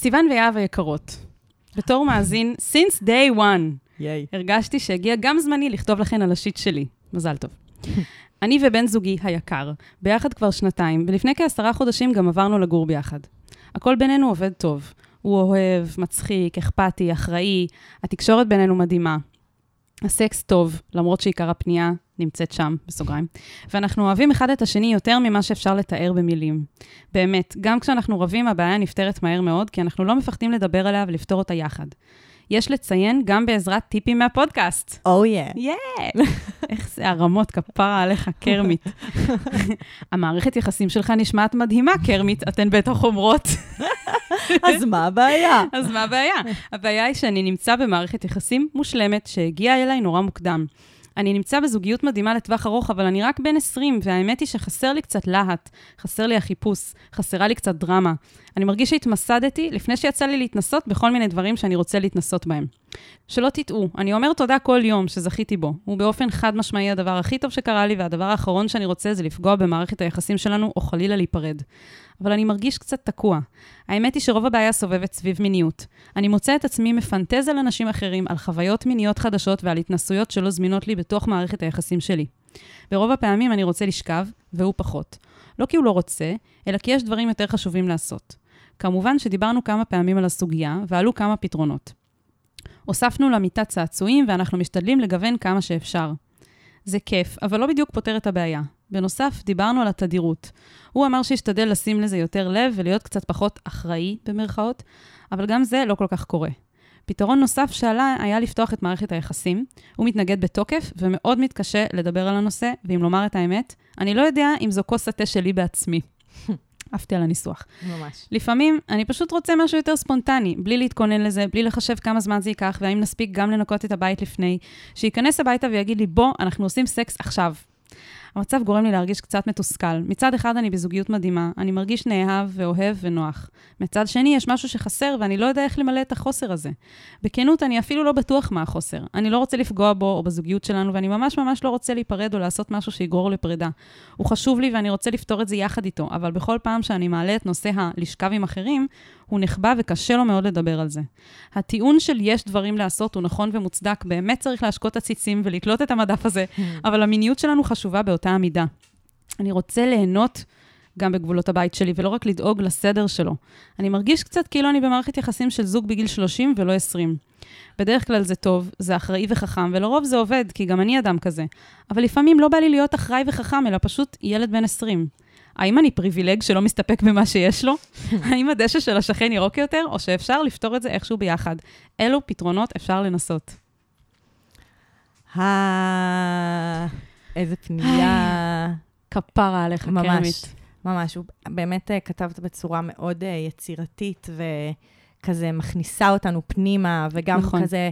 Speaker 2: סיוון ויהב היקרות, בתור מאזין, since day one,
Speaker 1: ייי.
Speaker 2: הרגשתי שהגיע גם זמני לכתוב לכן על השיט שלי. מזל טוב. אני ובן זוגי היקר, ביחד כבר שנתיים, ולפני כעשרה חודשים גם עברנו לגור ביחד. הכל בינינו עובד טוב. הוא אוהב, מצחיק, אכפתי, אחראי, התקשורת בינינו מדהימה. הסקס טוב, למרות שעיקר הפנייה נמצאת שם, בסוגריים. ואנחנו אוהבים אחד את השני יותר ממה שאפשר לתאר במילים. באמת, גם כשאנחנו רבים, הבעיה נפתרת מהר מאוד, כי אנחנו לא מפחדים לדבר עליה ולפתור אותה יחד. יש לציין גם בעזרת טיפים מהפודקאסט.
Speaker 1: או יא.
Speaker 2: יא! איך זה הרמות, כפרה עליך, קרמיט. המערכת יחסים שלך נשמעת מדהימה, קרמיט, אתן בטח אומרות.
Speaker 1: אז מה הבעיה?
Speaker 2: אז מה הבעיה? הבעיה היא שאני נמצא במערכת יחסים מושלמת שהגיעה אליי נורא מוקדם. אני נמצא בזוגיות מדהימה לטווח ארוך, אבל אני רק בן 20, והאמת היא שחסר לי קצת להט, חסר לי החיפוש, חסרה לי קצת דרמה. אני מרגיש שהתמסדתי לפני שיצא לי להתנסות בכל מיני דברים שאני רוצה להתנסות בהם. שלא תטעו, אני אומר תודה כל יום שזכיתי בו. הוא באופן חד משמעי הדבר הכי טוב שקרה לי, והדבר האחרון שאני רוצה זה לפגוע במערכת היחסים שלנו, או חלילה להיפרד. אבל אני מרגיש קצת תקוע. האמת היא שרוב הבעיה סובבת סביב מיניות. אני מוצא את עצמי מפנטז על אנשים אחרים, על חוויות מיניות חדשות ועל התנסויות שלא זמינות לי בתוך מערכת היחסים שלי. ברוב הפעמים אני רוצה לשכב, והוא פחות. לא כי הוא לא רוצה, אלא כי יש דברים יותר חשובים לעשות. כמובן שדיברנו כמה פעמים על הסוגיה, ועלו כמה פתרונות. הוספנו למיטה צעצועים, ואנחנו משתדלים לגוון כמה שאפשר. זה כיף, אבל לא בדיוק פותר את הבעיה. בנוסף, דיברנו על התדירות. הוא אמר שישתדל לשים לזה יותר לב ולהיות קצת פחות אחראי, במרכאות, אבל גם זה לא כל כך קורה. פתרון נוסף שעלה היה לפתוח את מערכת היחסים. הוא מתנגד בתוקף ומאוד מתקשה לדבר על הנושא, ואם לומר את האמת, אני לא יודע אם זו כוס התה שלי בעצמי. עפתי על הניסוח.
Speaker 1: ממש.
Speaker 2: לפעמים אני פשוט רוצה משהו יותר ספונטני, בלי להתכונן לזה, בלי לחשב כמה זמן זה ייקח, והאם נספיק גם לנקות את הבית לפני, שייכנס הביתה ויגיד לי, בוא, אנחנו עושים סקס עכשיו. המצב גורם לי להרגיש קצת מתוסכל. מצד אחד אני בזוגיות מדהימה, אני מרגיש נאהב ואוהב ונוח. מצד שני, יש משהו שחסר ואני לא יודע איך למלא את החוסר הזה. בכנות, אני אפילו לא בטוח מה החוסר. אני לא רוצה לפגוע בו או בזוגיות שלנו, ואני ממש ממש לא רוצה להיפרד או לעשות משהו שיגרור לפרידה. הוא חשוב לי ואני רוצה לפתור את זה יחד איתו, אבל בכל פעם שאני מעלה את נושא הלשכב עם אחרים, הוא נחבא וקשה לו מאוד לדבר על זה. הטיעון של יש דברים לעשות הוא נכון ומוצדק, באמת צריך להשקות עציצים ולתלות את המדף הזה, אבל המיניות שלנו חשובה באותה המידה. אני רוצה ליהנות גם בגבולות הבית שלי, ולא רק לדאוג לסדר שלו. אני מרגיש קצת כאילו אני במערכת יחסים של זוג בגיל 30 ולא 20. בדרך כלל זה טוב, זה אחראי וחכם, ולרוב זה עובד, כי גם אני אדם כזה. אבל לפעמים לא בא לי להיות אחראי וחכם, אלא פשוט ילד בן 20. האם אני פריבילג שלא מסתפק במה שיש לו? האם הדשא של השכן ירוק יותר, או שאפשר לפתור את זה איכשהו ביחד? אילו פתרונות אפשר לנסות?
Speaker 1: איזה פנייה.
Speaker 2: כפרה עליך,
Speaker 1: ממש,
Speaker 2: קרמית.
Speaker 1: ממש. הוא באמת אה, כתבת בצורה מאוד אה, יצירתית וכזה מכניסה אותנו פנימה, וגם
Speaker 2: נכון.
Speaker 1: כזה,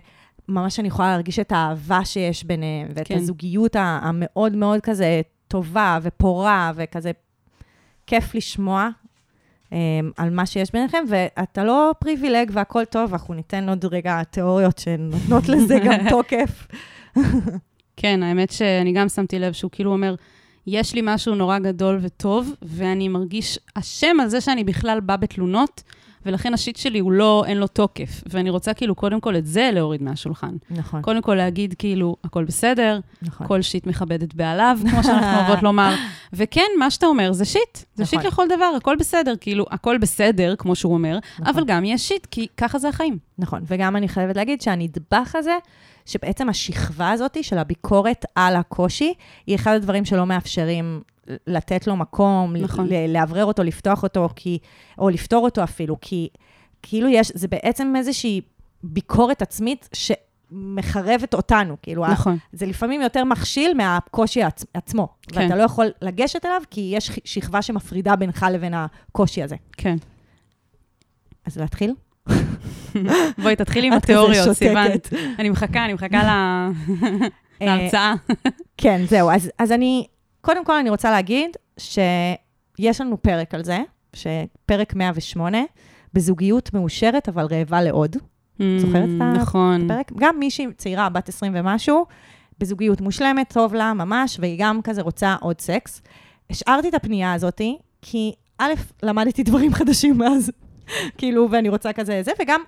Speaker 1: ממש אני יכולה להרגיש את האהבה שיש ביניהם, ואת
Speaker 2: כן.
Speaker 1: הזוגיות המאוד מאוד כזה טובה ופורה, וכזה כיף לשמוע. אה, על מה שיש ביניכם, ואתה לא פריבילג והכל טוב, אנחנו ניתן עוד רגע תיאוריות שנותנות לזה גם תוקף.
Speaker 2: כן, האמת שאני גם שמתי לב שהוא כאילו אומר, יש לי משהו נורא גדול וטוב, ואני מרגיש אשם על זה שאני בכלל בא בתלונות, ולכן השיט שלי הוא לא, אין לו תוקף. ואני רוצה כאילו קודם כל את זה להוריד מהשולחן.
Speaker 1: נכון,
Speaker 2: קודם כל להגיד כאילו, הכל בסדר,
Speaker 1: נכון.
Speaker 2: כל שיט מכבדת בעליו, כמו שאנחנו אוהבות לומר. וכן, מה שאתה אומר זה שיט, זה
Speaker 1: נכון.
Speaker 2: שיט לכל דבר, הכל בסדר, כאילו, הכל בסדר, כמו שהוא אומר,
Speaker 1: נכון.
Speaker 2: אבל גם יש שיט, כי ככה זה החיים.
Speaker 1: נכון, וגם אני חייבת להגיד שהנדבך הזה, שבעצם השכבה הזאת של הביקורת על הקושי, היא אחד הדברים שלא מאפשרים לתת לו מקום,
Speaker 2: נכון.
Speaker 1: לאוורר אותו, לפתוח אותו, כי, או לפתור אותו אפילו, כי כאילו יש, זה בעצם איזושהי ביקורת עצמית שמחרבת אותנו, כאילו,
Speaker 2: נכון.
Speaker 1: זה לפעמים יותר מכשיל מהקושי עצ- עצמו.
Speaker 2: כן.
Speaker 1: ואתה לא יכול לגשת אליו, כי יש ש- שכבה שמפרידה בינך לבין הקושי הזה.
Speaker 2: כן.
Speaker 1: אז להתחיל?
Speaker 2: בואי, תתחילי עם
Speaker 1: את
Speaker 2: התיאוריות. סיוון. אני מחכה, אני מחכה ל- להרצאה.
Speaker 1: כן, זהו. אז, אני, קודם כל אני רוצה להגיד שיש לנו פרק על זה, שפרק 108, בזוגיות מאושרת אבל רעבה לעוד. זוכרת את ה-
Speaker 2: נכון.
Speaker 1: פרק, גם מישהי צעירה, בת 20 ומשהו, בזוגיות מושלמת, טוב לה ממש, והיא גם כזה רוצה עוד סקס. השארתי את הפנייה הזאתי, כי א', למדתי דברים חדשים מאז, כאילו, ואני רוצה כזה זה, וגם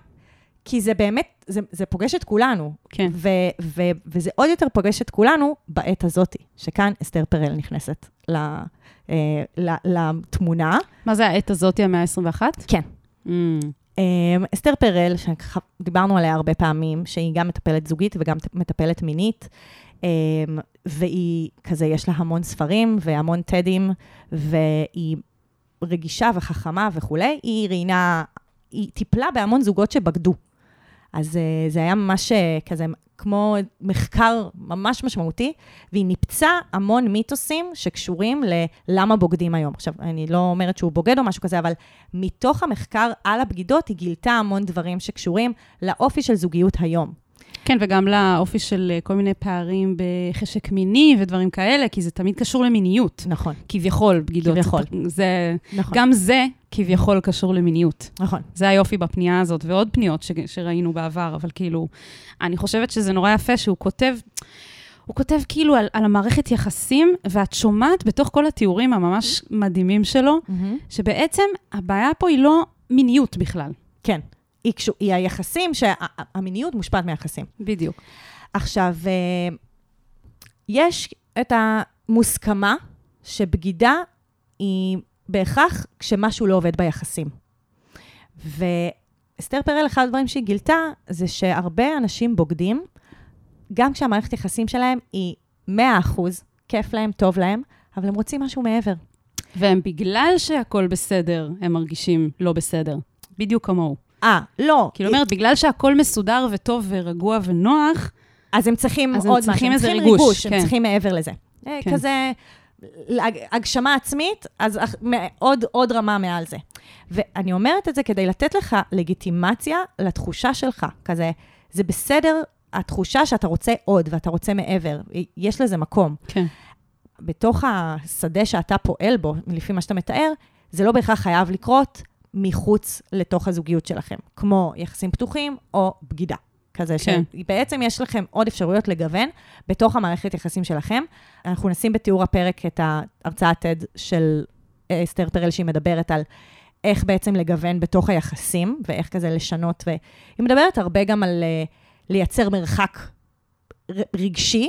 Speaker 1: כי זה באמת, זה, זה פוגש את כולנו.
Speaker 2: כן.
Speaker 1: ו, ו, וזה עוד יותר פוגש את כולנו בעת הזאתי, שכאן אסתר פרל נכנסת ל, אה, ל, לתמונה.
Speaker 2: מה זה העת הזאתי, המאה ה-21?
Speaker 1: כן.
Speaker 2: Mm,
Speaker 1: אמ, אסתר פרל, שדיברנו עליה הרבה פעמים, שהיא גם מטפלת זוגית וגם מטפלת מינית, אמ, והיא כזה, יש לה המון ספרים והמון טדים, והיא רגישה וחכמה וכולי, היא ראיינה, היא טיפלה בהמון זוגות שבגדו. אז אה, זה היה ממש אה, כזה, כמו מחקר ממש משמעותי, והיא ניפצה המון מיתוסים שקשורים ללמה בוגדים היום. עכשיו, אני לא אומרת שהוא בוגד או משהו כזה, אבל מתוך המחקר על הבגידות, היא גילתה המון דברים שקשורים לאופי של זוגיות היום.
Speaker 2: כן, וגם לאופי של אה, כל מיני פערים בחשק מיני ודברים כאלה, כי זה תמיד קשור למיניות.
Speaker 1: נכון,
Speaker 2: כביכול, בגידות.
Speaker 1: כביכול.
Speaker 2: זה,
Speaker 1: נכון.
Speaker 2: גם זה כביכול קשור למיניות.
Speaker 1: נכון.
Speaker 2: זה היופי בפנייה הזאת, ועוד פניות ש, שראינו בעבר, אבל כאילו, אני חושבת שזה נורא יפה שהוא כותב, הוא כותב כאילו על, על המערכת יחסים, ואת שומעת בתוך כל התיאורים הממש מדהימים שלו, שבעצם הבעיה פה היא לא מיניות בכלל.
Speaker 1: כן. היא, קשור, היא היחסים, שהמיניות מושפעת מהיחסים.
Speaker 2: בדיוק.
Speaker 1: עכשיו, אה, יש את המוסכמה שבגידה היא בהכרח כשמשהו לא עובד ביחסים. ואסתר פרל, אחד הדברים שהיא גילתה, זה שהרבה אנשים בוגדים, גם כשהמערכת יחסים שלהם היא 100%, כיף להם, טוב להם, אבל הם רוצים משהו מעבר.
Speaker 2: והם בגלל שהכול בסדר, הם מרגישים לא בסדר. בדיוק כמוהו.
Speaker 1: אה, לא.
Speaker 2: כאילו, אומרת, בגלל שהכול מסודר וטוב ורגוע ונוח,
Speaker 1: אז הם צריכים
Speaker 2: אז
Speaker 1: עוד
Speaker 2: צריכים
Speaker 1: משהו,
Speaker 2: איזה
Speaker 1: הם צריכים
Speaker 2: ריגוש,
Speaker 1: ריגוש,
Speaker 2: כן.
Speaker 1: הם צריכים מעבר לזה. אה,
Speaker 2: כן.
Speaker 1: כזה, הגשמה עצמית, אז עוד, עוד רמה מעל זה. ואני אומרת את זה כדי לתת לך לגיטימציה לתחושה שלך, כזה, זה בסדר, התחושה שאתה רוצה עוד ואתה רוצה מעבר, יש לזה מקום.
Speaker 2: כן.
Speaker 1: בתוך השדה שאתה פועל בו, לפי מה שאתה מתאר, זה לא בהכרח חייב לקרות מחוץ לתוך הזוגיות שלכם, כמו יחסים פתוחים או בגידה. כזה
Speaker 2: כן.
Speaker 1: שבעצם יש לכם עוד אפשרויות לגוון בתוך המערכת יחסים שלכם. אנחנו נשים בתיאור הפרק את ההרצאת TED של אה, אסתר פרל, שהיא מדברת על איך בעצם לגוון בתוך היחסים, ואיך כזה לשנות, והיא מדברת הרבה גם על אה, לייצר מרחק רגשי,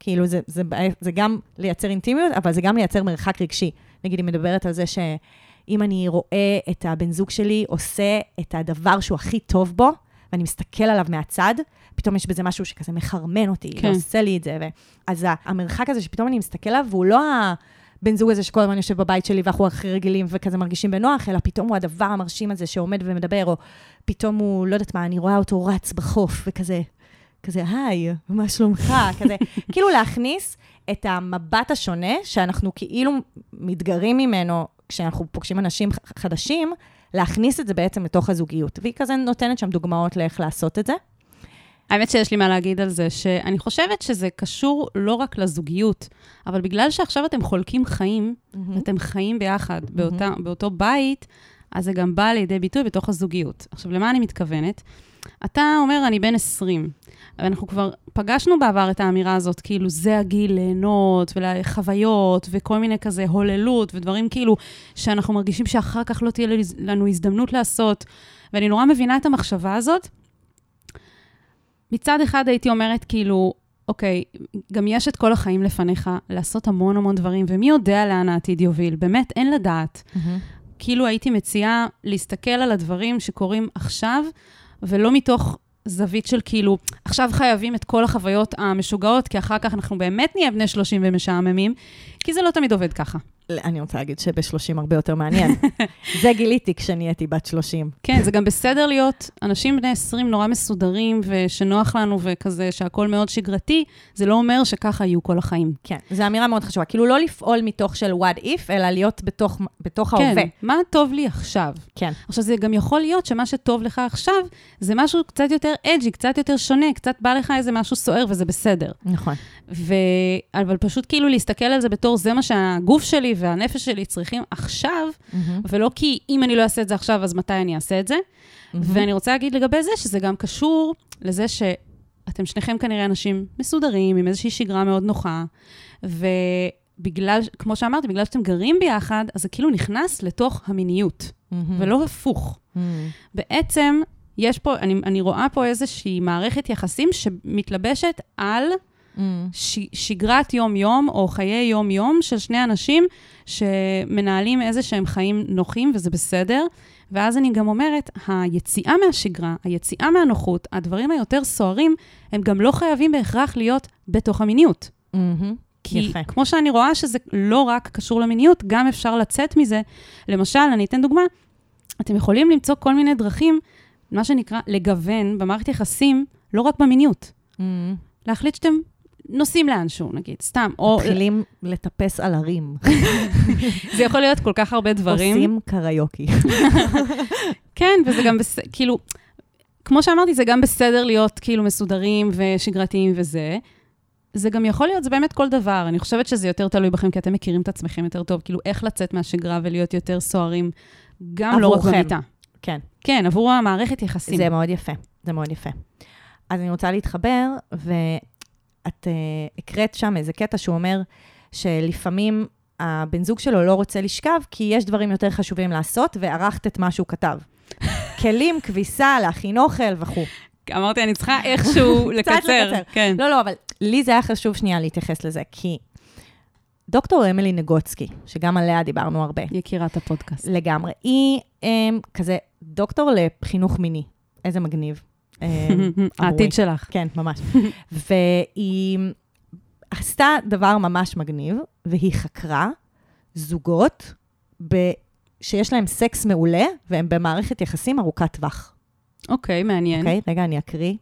Speaker 1: כאילו זה, זה, זה גם לייצר אינטימיות, אבל זה גם לייצר מרחק רגשי. נגיד, היא מדברת על זה שאם אני רואה את הבן זוג שלי עושה את הדבר שהוא הכי טוב בו, ואני מסתכל עליו מהצד, פתאום יש בזה משהו שכזה מחרמן אותי,
Speaker 2: כן.
Speaker 1: כן. ועושה לי את זה. ו... אז המרחק הזה שפתאום אני מסתכל עליו, והוא לא הבן זוג הזה שכל הזמן יושב בבית שלי ואנחנו הכי רגילים וכזה מרגישים בנוח, אלא פתאום הוא הדבר המרשים הזה שעומד ומדבר, או פתאום הוא, לא יודעת מה, אני רואה אותו רץ בחוף, וכזה, כזה, היי, מה שלומך? כזה, כאילו להכניס את המבט השונה, שאנחנו כאילו מתגרים ממנו כשאנחנו פוגשים אנשים חדשים, להכניס את זה בעצם לתוך הזוגיות. והיא כזה נותנת שם דוגמאות לאיך לעשות את זה.
Speaker 2: האמת שיש לי מה להגיד על זה, שאני חושבת שזה קשור לא רק לזוגיות, אבל בגלל שעכשיו אתם חולקים חיים, אתם חיים ביחד באותה, באותו בית, אז זה גם בא לידי ביטוי בתוך הזוגיות. עכשיו, למה אני מתכוונת? אתה אומר, אני בן 20, ואנחנו כבר פגשנו בעבר את האמירה הזאת, כאילו, זה הגיל ליהנות ולחוויות וכל מיני כזה הוללות ודברים כאילו שאנחנו מרגישים שאחר כך לא תהיה לנו הזדמנות לעשות. ואני נורא מבינה את המחשבה הזאת. מצד אחד הייתי אומרת, כאילו, אוקיי, גם יש את כל החיים לפניך, לעשות המון המון דברים, ומי יודע לאן העתיד יוביל? באמת, אין לדעת. Mm-hmm. כאילו הייתי מציעה להסתכל על הדברים שקורים עכשיו, ולא מתוך זווית של כאילו, עכשיו חייבים את כל החוויות המשוגעות, כי אחר כך אנחנו באמת נהיה בני 30 ומשעממים, כי זה לא תמיד עובד ככה.
Speaker 1: אני רוצה להגיד שב-30 הרבה יותר מעניין. זה גיליתי כשנהייתי בת 30.
Speaker 2: כן, זה גם בסדר להיות אנשים בני 20 נורא מסודרים, ושנוח לנו וכזה, שהכול מאוד שגרתי, זה לא אומר שככה יהיו כל החיים.
Speaker 1: כן, זו אמירה מאוד חשובה. כאילו לא לפעול מתוך של what if, אלא להיות בתוך, בתוך כן, ההווה.
Speaker 2: כן, מה טוב לי עכשיו?
Speaker 1: כן.
Speaker 2: עכשיו, זה גם יכול להיות שמה שטוב לך עכשיו, זה משהו קצת יותר אג'י, קצת יותר שונה, קצת בא לך איזה משהו סוער, וזה בסדר.
Speaker 1: נכון.
Speaker 2: ו... אבל פשוט כאילו להסתכל על זה בתור זה מה שהגוף שלי והנפש שלי צריכים עכשיו, mm-hmm. ולא כי אם אני לא אעשה את זה עכשיו, אז מתי אני אעשה את זה. Mm-hmm. ואני רוצה להגיד לגבי זה, שזה גם קשור לזה שאתם שניכם כנראה אנשים מסודרים, עם איזושהי שגרה מאוד נוחה, ובגלל, כמו שאמרתי, בגלל שאתם גרים ביחד, אז זה כאילו נכנס לתוך המיניות, mm-hmm. ולא הפוך. Mm-hmm. בעצם, יש פה, אני, אני רואה פה איזושהי מערכת יחסים שמתלבשת על. ש, שגרת יום-יום או חיי יום-יום של שני אנשים שמנהלים איזה שהם חיים נוחים, וזה בסדר. ואז אני גם אומרת, היציאה מהשגרה, היציאה מהנוחות, הדברים היותר סוערים, הם גם לא חייבים בהכרח להיות בתוך המיניות.
Speaker 1: Mm-hmm.
Speaker 2: כי
Speaker 1: יפה.
Speaker 2: כמו שאני רואה שזה לא רק קשור למיניות, גם אפשר לצאת מזה. למשל, אני אתן דוגמה, אתם יכולים למצוא כל מיני דרכים, מה שנקרא לגוון במערכת יחסים, לא רק במיניות.
Speaker 1: Mm-hmm.
Speaker 2: להחליט שאתם נוסעים לאנשהו, נגיד, סתם.
Speaker 1: או... מתחילים לטפס על הרים.
Speaker 2: זה יכול להיות כל כך הרבה דברים.
Speaker 1: עושים קריוקי.
Speaker 2: כן, וזה גם בסדר, כאילו, כמו שאמרתי, זה גם בסדר להיות כאילו מסודרים ושגרתיים וזה. זה גם יכול להיות, זה באמת כל דבר. אני חושבת שזה יותר תלוי בכם, כי אתם מכירים את עצמכם יותר טוב, כאילו, איך לצאת מהשגרה ולהיות יותר סוערים, גם לא רק במיטה.
Speaker 1: כן.
Speaker 2: כן, עבור המערכת יחסים.
Speaker 1: זה מאוד יפה, זה מאוד יפה. אז אני רוצה להתחבר, ו... את uh, הקראת שם איזה קטע שהוא אומר שלפעמים הבן זוג שלו לא רוצה לשכב, כי יש דברים יותר חשובים לעשות, וערכת את מה שהוא כתב. כלים, כביסה, להכין אוכל וכו'.
Speaker 2: אמרתי, אני צריכה איכשהו לקצר.
Speaker 1: קצת לקצר.
Speaker 2: כן.
Speaker 1: לא, לא, אבל לי זה היה חשוב שנייה להתייחס לזה, כי דוקטור אמילי נגוצקי, שגם עליה דיברנו הרבה.
Speaker 2: יקירת הפודקאסט.
Speaker 1: לגמרי. היא um, כזה דוקטור לחינוך מיני. איזה מגניב.
Speaker 2: אמ, העתיד שלך.
Speaker 1: כן, ממש. והיא עשתה דבר ממש מגניב, והיא חקרה זוגות ב... שיש להם סקס מעולה, והם במערכת יחסים ארוכת טווח.
Speaker 2: אוקיי, okay, מעניין.
Speaker 1: אוקיי, okay, רגע, אני אקריא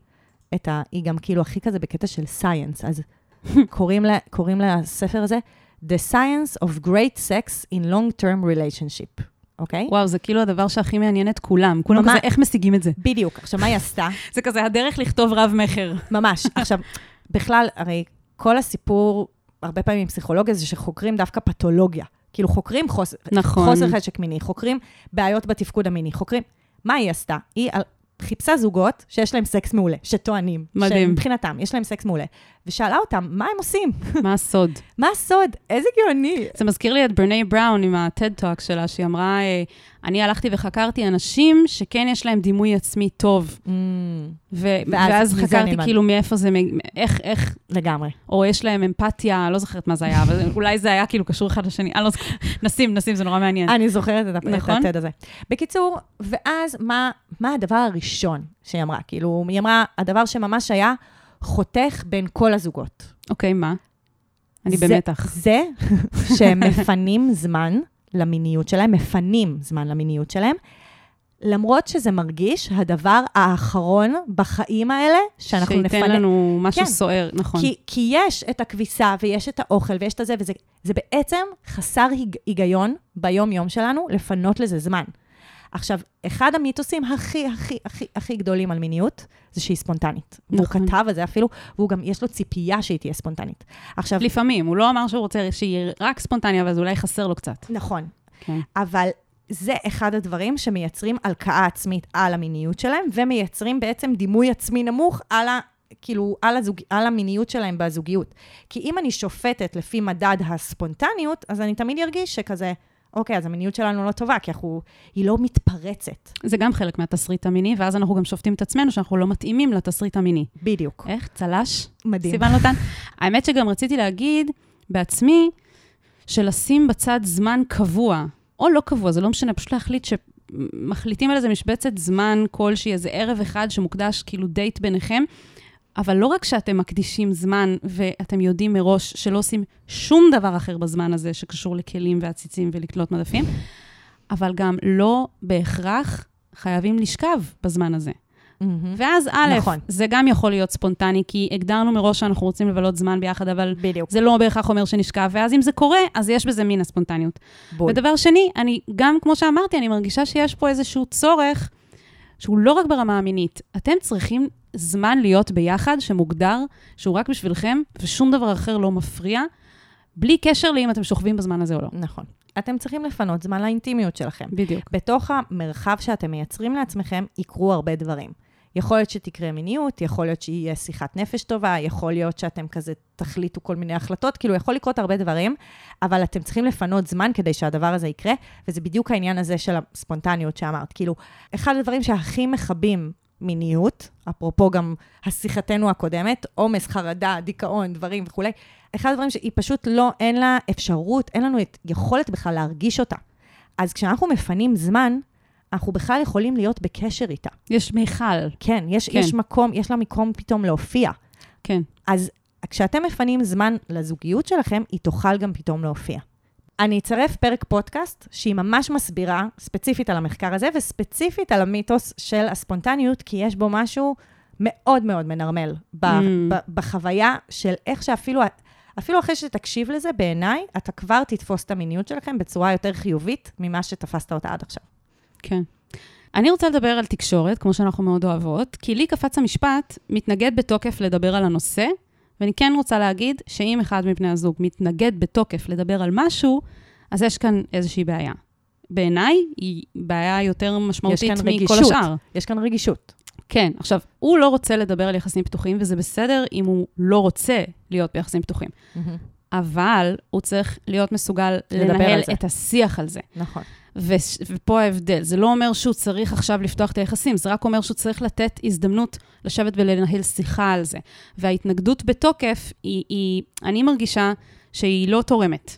Speaker 1: את ה... היא גם כאילו הכי כזה בקטע של סייאנס, אז קוראים, לה, קוראים לספר הזה The Science of Great Sex in Long-Term Relationship. אוקיי?
Speaker 2: וואו, זה כאילו הדבר שהכי מעניין את כולם. כולם כזה, איך משיגים את זה?
Speaker 1: בדיוק. עכשיו, מה היא עשתה?
Speaker 2: זה כזה הדרך לכתוב רב-מכר.
Speaker 1: ממש. עכשיו, בכלל, הרי כל הסיפור, הרבה פעמים עם פסיכולוגיה, זה שחוקרים דווקא פתולוגיה. כאילו, חוקרים חוס...
Speaker 2: נכון.
Speaker 1: חוסר חשק מיני, חוקרים בעיות בתפקוד המיני, חוקרים... מה היא עשתה? היא חיפשה זוגות שיש להם סקס מעולה, שטוענים.
Speaker 2: מדהים.
Speaker 1: שמבחינתם, יש להם סקס מעולה. ושאלה אותם, מה הם עושים?
Speaker 2: מה הסוד?
Speaker 1: מה הסוד? איזה גאוני.
Speaker 2: זה מזכיר לי את ברני בראון עם Talk שלה, שהיא אמרה, אה, אני הלכתי וחקרתי אנשים שכן יש להם דימוי עצמי טוב. Mm. ו- ואז, ואז חקרתי כאילו מאיפה זה, איך, איך...
Speaker 1: לגמרי.
Speaker 2: או יש להם אמפתיה, לא זוכרת מה זה היה, אבל אולי זה היה כאילו קשור אחד לשני, אני לא זוכרת, נשים, נשים, זה נורא מעניין.
Speaker 1: אני זוכרת את, נכון? את הטד הזה. בקיצור, ואז מה, מה הדבר הראשון שהיא אמרה? כאילו, היא אמרה, הדבר שממש היה חותך בין כל הזוגות.
Speaker 2: אוקיי, מה? אני במתח.
Speaker 1: זה שהם מפנים זמן למיניות שלהם, מפנים זמן למיניות שלהם, למרות שזה מרגיש הדבר האחרון בחיים האלה שאנחנו
Speaker 2: שייתן
Speaker 1: נפנה.
Speaker 2: שייתן לנו משהו כן. סוער, נכון.
Speaker 1: כי, כי יש את הכביסה ויש את האוכל ויש את הזה, וזה זה בעצם חסר היגיון ביום-יום שלנו לפנות לזה זמן. עכשיו, אחד המיתוסים הכי, הכי, הכי, הכי גדולים על מיניות, זה שהיא ספונטנית. נכון. והוא כתב על זה אפילו, והוא גם, יש לו ציפייה שהיא תהיה ספונטנית.
Speaker 2: עכשיו... לפעמים, הוא לא אמר שהוא רוצה שהיא רק ספונטניה, אבל זה אולי חסר לו קצת.
Speaker 1: נכון. כן. אבל זה אחד הדברים שמייצרים הלקאה עצמית על המיניות שלהם, ומייצרים בעצם דימוי עצמי נמוך על ה... כאילו, על, הזוג, על המיניות שלהם בזוגיות. כי אם אני שופטת לפי מדד הספונטניות, אז אני תמיד ארגיש שכזה, אוקיי, אז המיניות שלנו לא טובה, כי אנחנו, היא לא מתפרצת.
Speaker 2: זה גם חלק מהתסריט המיני, ואז אנחנו גם שופטים את עצמנו שאנחנו לא מתאימים לתסריט המיני.
Speaker 1: בדיוק.
Speaker 2: איך? צל"ש?
Speaker 1: מדהים.
Speaker 2: סיוון לוטן. האמת שגם רציתי להגיד בעצמי, שלשים בצד זמן קבוע, או לא קבוע, זה לא משנה, פשוט להחליט שמחליטים על איזה משבצת זמן כלשהי, איזה ערב אחד שמוקדש כאילו דייט ביניכם, אבל לא רק שאתם מקדישים זמן ואתם יודעים מראש שלא עושים שום דבר אחר בזמן הזה שקשור לכלים ועציצים ולקלוט מדפים, אבל גם לא בהכרח חייבים לשכב בזמן הזה.
Speaker 1: מהמם.
Speaker 2: ואז א',
Speaker 1: נכון.
Speaker 2: זה גם יכול להיות ספונטני, כי הגדרנו מראש שאנחנו רוצים לבלות זמן ביחד, אבל
Speaker 1: בדיוק.
Speaker 2: זה לא בהכרח אומר שנשכב, ואז אם זה קורה, אז יש בזה מין הספונטניות.
Speaker 1: בול.
Speaker 2: ודבר שני, אני גם, כמו שאמרתי, אני מרגישה שיש פה איזשהו צורך, שהוא לא רק ברמה המינית. אתם צריכים זמן להיות ביחד, שמוגדר, שהוא רק בשבילכם, ושום דבר אחר לא מפריע, בלי קשר לאם אתם שוכבים בזמן הזה או לא.
Speaker 1: נכון. אתם צריכים לפנות זמן לאינטימיות שלכם.
Speaker 2: בדיוק.
Speaker 1: בתוך המרחב שאתם מייצרים לעצמכם, יקרו הרבה דברים. יכול להיות שתקרה מיניות, יכול להיות שיהיה שיחת נפש טובה, יכול להיות שאתם כזה תחליטו כל מיני החלטות, כאילו יכול לקרות הרבה דברים, אבל אתם צריכים לפנות זמן כדי שהדבר הזה יקרה, וזה בדיוק העניין הזה של הספונטניות שאמרת. כאילו, אחד הדברים שהכי מכבים מיניות, אפרופו גם השיחתנו הקודמת, עומס, חרדה, דיכאון, דברים וכולי, אחד הדברים שהיא פשוט לא, אין לה אפשרות, אין לנו את יכולת בכלל להרגיש אותה. אז כשאנחנו מפנים זמן, אנחנו בכלל יכולים להיות בקשר איתה.
Speaker 2: יש מיכל.
Speaker 1: כן, יש,
Speaker 2: כן.
Speaker 1: יש מקום, יש לה מקום פתאום להופיע.
Speaker 2: כן.
Speaker 1: אז כשאתם מפנים זמן לזוגיות שלכם, היא תוכל גם פתאום להופיע. אני אצרף פרק פודקאסט שהיא ממש מסבירה ספציפית על המחקר הזה, וספציפית על המיתוס של הספונטניות, כי יש בו משהו מאוד מאוד מנרמל ב-
Speaker 2: Mm.
Speaker 1: ב- בחוויה של איך שאפילו, אפילו אחרי שתקשיב לזה, בעיניי, אתה כבר תתפוס את המיניות שלכם בצורה יותר חיובית ממה שתפסת אותה עד עכשיו.
Speaker 2: כן. אני רוצה לדבר על תקשורת, כמו שאנחנו מאוד אוהבות, כי לי קפץ המשפט, מתנגד בתוקף לדבר על הנושא, ואני כן רוצה להגיד שאם אחד מבני הזוג מתנגד בתוקף לדבר על משהו, אז יש כאן איזושהי בעיה. בעיניי, היא בעיה יותר משמעותית מכל
Speaker 1: רגישות.
Speaker 2: השאר.
Speaker 1: יש כאן רגישות.
Speaker 2: כן, עכשיו, הוא לא רוצה לדבר על יחסים פתוחים, וזה בסדר אם הוא לא רוצה להיות ביחסים פתוחים. אבל הוא צריך להיות מסוגל לנהל. את השיח על זה.
Speaker 1: נכון.
Speaker 2: ו- ופה ההבדל, זה לא אומר שהוא צריך עכשיו לפתוח את היחסים, זה רק אומר שהוא צריך לתת הזדמנות לשבת ולנהל שיחה על זה. וההתנגדות בתוקף, היא, היא אני מרגישה שהיא לא תורמת.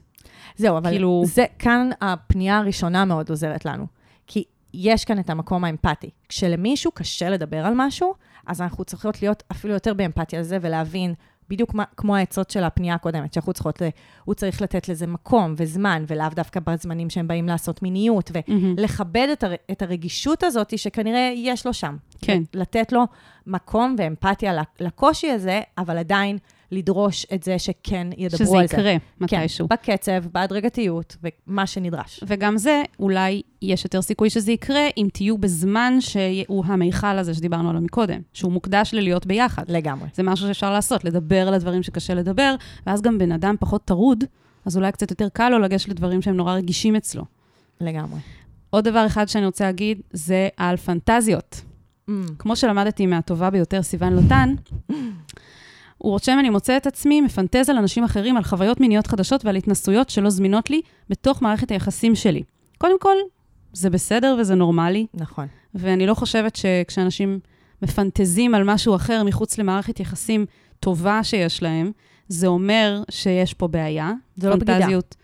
Speaker 1: זהו, אבל
Speaker 2: כאילו-.
Speaker 1: זה, כאן הפנייה הראשונה מאוד עוזרת לנו. כי יש כאן את המקום האמפתי. כשלמישהו קשה לדבר על משהו, אז אנחנו צריכות להיות אפילו יותר באמפתיה על זה ולהבין, בדיוק מה, כמו העצות של הפנייה הקודמת, שאנחנו צריכות, ל, הוא צריך לתת לזה מקום וזמן, ולאו דווקא בזמנים שהם באים לעשות מיניות, ולכבד את, הר, את הרגישות הזאת שכנראה יש לו שם.
Speaker 2: כן.
Speaker 1: לתת לו מקום ואמפתיה לקושי הזה, אבל עדיין לדרוש את זה שכן ידברו
Speaker 2: שזה
Speaker 1: על זה.
Speaker 2: יקרה
Speaker 1: כן,
Speaker 2: מתישהו.
Speaker 1: בקצב, בהדרגתיות, ומה שנדרש.
Speaker 2: וגם זה, אולי יש יותר סיכוי שזה יקרה אם תהיו בזמן שהוא המיכל הזה שדיברנו עליו מקודם, שהוא מוקדש ללהיות ביחד.
Speaker 1: לגמרי.
Speaker 2: זה משהו שאפשר לעשות, לדבר על הדברים שקשה לדבר, ואז גם בן אדם פחות טרוד, אז אולי קצת יותר קל לו לגשת לדברים שהם נורא רגישים אצלו.
Speaker 1: לגמרי.
Speaker 2: עוד דבר אחד שאני רוצה להגיד, זה על פנטזיות.
Speaker 1: Mm,
Speaker 2: כמו שלמדתי מהטובה ביותר, סיוון לוטן, הוא רושם, אני מוצא את עצמי מפנטז על אנשים אחרים, על חוויות מיניות חדשות ועל התנסויות שלא זמינות לי בתוך מערכת היחסים שלי. קודם כל, זה בסדר וזה נורמלי,
Speaker 1: נכון.
Speaker 2: ואני לא חושבת שכשאנשים מפנטזים על משהו אחר מחוץ למערכת יחסים טובה שיש להם, זה אומר שיש פה בעיה.
Speaker 1: זה לא בגידה.
Speaker 2: פנטזיות-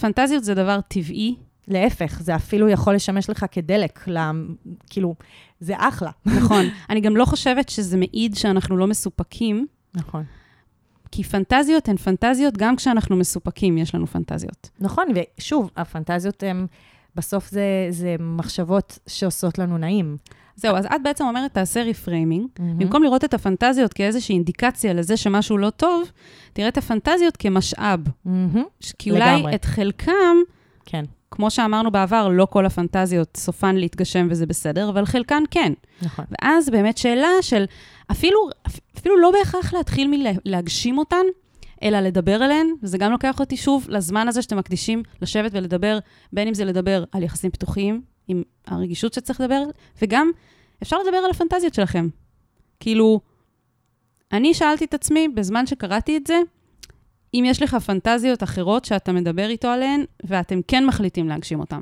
Speaker 2: פנטזיות זה דבר טבעי,
Speaker 1: להפך, זה אפילו יכול לשמש לך כדלק, ל... כאילו, זה אחלה.
Speaker 2: נכון. אני גם לא חושבת שזה מעיד שאנחנו לא מסופקים,
Speaker 1: נכון.
Speaker 2: כי פנטזיות הן פנטזיות, גם כשאנחנו מסופקים יש לנו פנטזיות.
Speaker 1: נכון, ושוב, הפנטזיות הן, בסוף זה, זה מחשבות שעושות לנו נעים.
Speaker 2: זהו, אז את בעצם אומרת, תעשה reframing.
Speaker 1: Mm-hmm.
Speaker 2: במקום לראות את הפנטזיות כאיזושהי אינדיקציה לזה שמשהו לא טוב, תראה את הפנטזיות כמשאב. ש- כי אולי
Speaker 1: לגמרי.
Speaker 2: את חלקם,
Speaker 1: כן,
Speaker 2: כמו שאמרנו בעבר, לא כל הפנטזיות סופן להתגשם וזה בסדר, אבל חלקן כן.
Speaker 1: נכון.
Speaker 2: ואז באמת שאלה של, אפילו, אפילו לא בהכרח להתחיל מלהגשים אותן, אלא לדבר עליהן, וזה גם לוקח אותי שוב לזמן הזה שאתם מקדישים לשבת ולדבר, בין אם זה לדבר על יחסים פתוחים, עם הרגישות שצריך לדבר, וגם אפשר לדבר על הפנטזיות שלכם. כאילו, אני שאלתי את עצמי, בזמן שקראתי את זה, אם יש לך פנטזיות אחרות שאתה מדבר איתו עליהן, ואתם כן מחליטים להגשים אותן.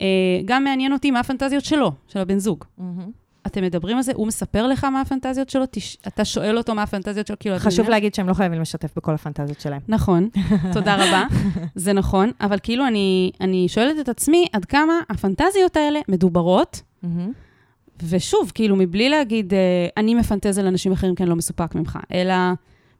Speaker 2: אה, גם מעניין אותי מה הפנטזיות שלו, של הבן זוג.
Speaker 1: מהמם.
Speaker 2: אתם מדברים על זה, הוא מספר לך מה הפנטזיות שלו, תש... אתה שואל אותו מה הפנטזיות שלו, כאילו...
Speaker 1: חשוב? להגיד שהם לא חייבים לשתף בכל הפנטזיות שלהם.
Speaker 2: נכון, תודה רבה, זה נכון, אבל כאילו אני, אני שואלת את עצמי עד כמה הפנטזיות האלה מדוברות,
Speaker 1: מהמם.
Speaker 2: ושוב, כאילו, מבלי להגיד, אה, אני מפנטז על אנשים אחרים כי אני לא מסופק ממך, אלא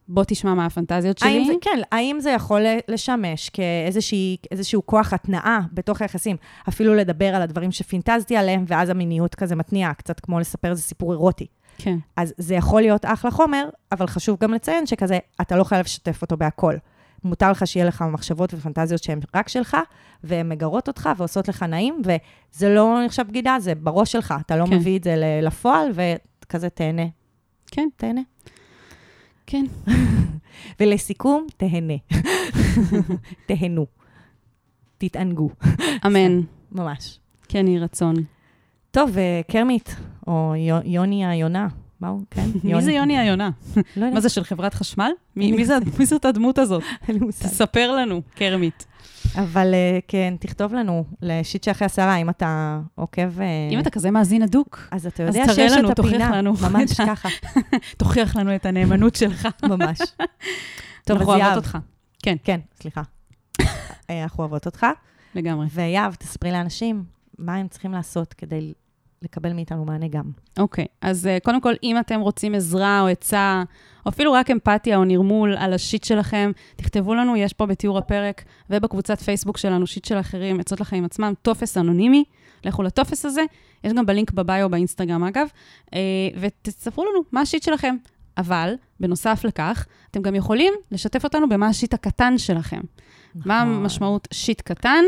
Speaker 2: בוא תשמע מה הפנטזיות שלי.
Speaker 1: האם זה, כן, האם זה יכול לשמש כאיזשהו כוח התנעה בתוך היחסים? אפילו לדבר על הדברים שפינטזתי עליהם, ואז המיניות כזה מתניעה, קצת כמו לספר איזה סיפור אירוטי.
Speaker 2: כן,
Speaker 1: אז זה יכול להיות אחלה חומר, אבל חשוב גם לציין שכזה, אתה לא חייב לשתף אותו בהכל. מותר לך שיהיה לך מחשבות ופנטזיות שהן רק שלך, והן מגרות אותך ועושות לך נעים, וזה לא נחשב בגידה, זה בראש שלך. אתה לא
Speaker 2: כן.
Speaker 1: מביא את זה לפועל, וכזה תהנה.
Speaker 2: כן,
Speaker 1: תהנה.
Speaker 2: כן.
Speaker 1: ולסיכום, תהנה. תהנו. תתענגו.
Speaker 2: אמן.
Speaker 1: ממש.
Speaker 2: כן, יהי רצון.
Speaker 1: טוב, אה, קרמית, או יו- יוני היונה. מה הוא? כן?
Speaker 2: מי זה יוני היונה?
Speaker 1: לא
Speaker 2: מה
Speaker 1: יודעת,
Speaker 2: זה, של חברת חשמל? מי זאת הדמות הזאת?
Speaker 1: אין לי מושג.
Speaker 2: תספר לנו, קרמית.
Speaker 1: אבל אה, כן, תכתוב לנו לשיט שאחרי הסערה, אם אתה עוקב... אה,
Speaker 2: אם אתה כזה מאזין הדוק,
Speaker 1: אז אתה יודע שיש את הפינה. ממש ככה,
Speaker 2: תוכיח לנו את הנאמנות שלך.
Speaker 1: ממש. טוב, אז
Speaker 2: אנחנו אוהבות
Speaker 1: יהב.
Speaker 2: אותך.
Speaker 1: כן, סליחה. אה, אנחנו אוהבות אותך.
Speaker 2: לגמרי.
Speaker 1: ויהב, תספרי לאנשים מה הם צריכים לעשות כדי לקבל מאיתנו מענה גם.
Speaker 2: אוקיי, אז uh, קודם כל, אם אתם רוצים עזרה או עצה, או אפילו רק אמפתיה או נרמול על השיט שלכם, תכתבו לנו, יש פה בתיאור הפרק ובקבוצת פייסבוק שלנו, שיט של אחרים, עצות לחיים עצמם, טופס אנונימי. לכו לטופס הזה, יש גם בלינק בביו באינסטגרם אגב, uh, ותספרו לנו מה השיט שלכם. אבל, בנוסף לכך, אתם גם יכולים לשתף אותנו במה השיט הקטן שלכם. מה
Speaker 1: נכון.
Speaker 2: המשמעות שיט קטן?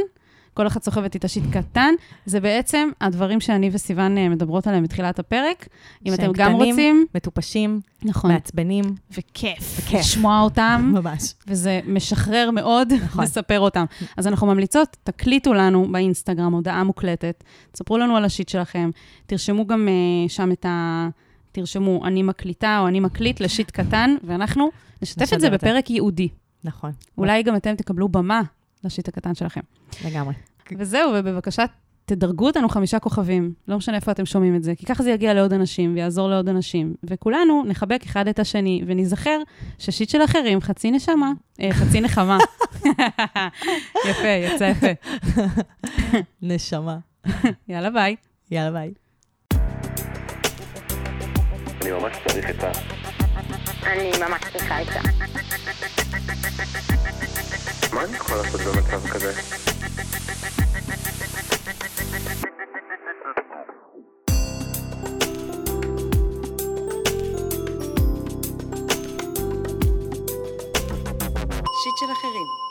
Speaker 2: כל אחת סוחבת איתה שיט קטן. זה בעצם הדברים שאני וסיוון אה, מדברות עליהם בתחילת הפרק. אם אתם גם
Speaker 1: קטנים,
Speaker 2: רוצים,
Speaker 1: מטופשים,
Speaker 2: נכון,
Speaker 1: מעצבנים,
Speaker 2: וכיף,
Speaker 1: וכיף.
Speaker 2: לשמוע אותם,
Speaker 1: ממש.
Speaker 2: וזה משחרר מאוד
Speaker 1: נכון.
Speaker 2: לספר אותם. אז אנחנו ממליצות, תקליטו לנו באינסטגרם הודעה מוקלטת, תספרו לנו על השיט שלכם, תרשמו גם אה, שם את ה... תרשמו, אני מקליטה או אני מקליט לשיט קטן, ואנחנו נשתף
Speaker 1: את זה.
Speaker 2: בפרק ייעודי.
Speaker 1: נכון.
Speaker 2: אולי גם אתם תקבלו במה לשיט הקטן שלכם.
Speaker 1: לגמרי.
Speaker 2: וזהו, ובבקשה, תדרגו אותנו חמישה כוכבים. לא משנה איפה אתם שומעים את זה, כי ככה זה יגיע לעוד אנשים ויעזור לעוד אנשים. וכולנו נחבק אחד את השני, וניזכר ששיט של אחרים, חצי נשמה, אה, חצי נחמה. יפה, יצא יפה.
Speaker 1: נשמה.
Speaker 2: יאללה, ביי.
Speaker 1: יאללה ביי.
Speaker 3: אני ממש צריך את ה...
Speaker 4: אני ממש צריכה עצה.
Speaker 3: מה אני יכול לעשות במצב כזה?
Speaker 2: שיט של אחרים.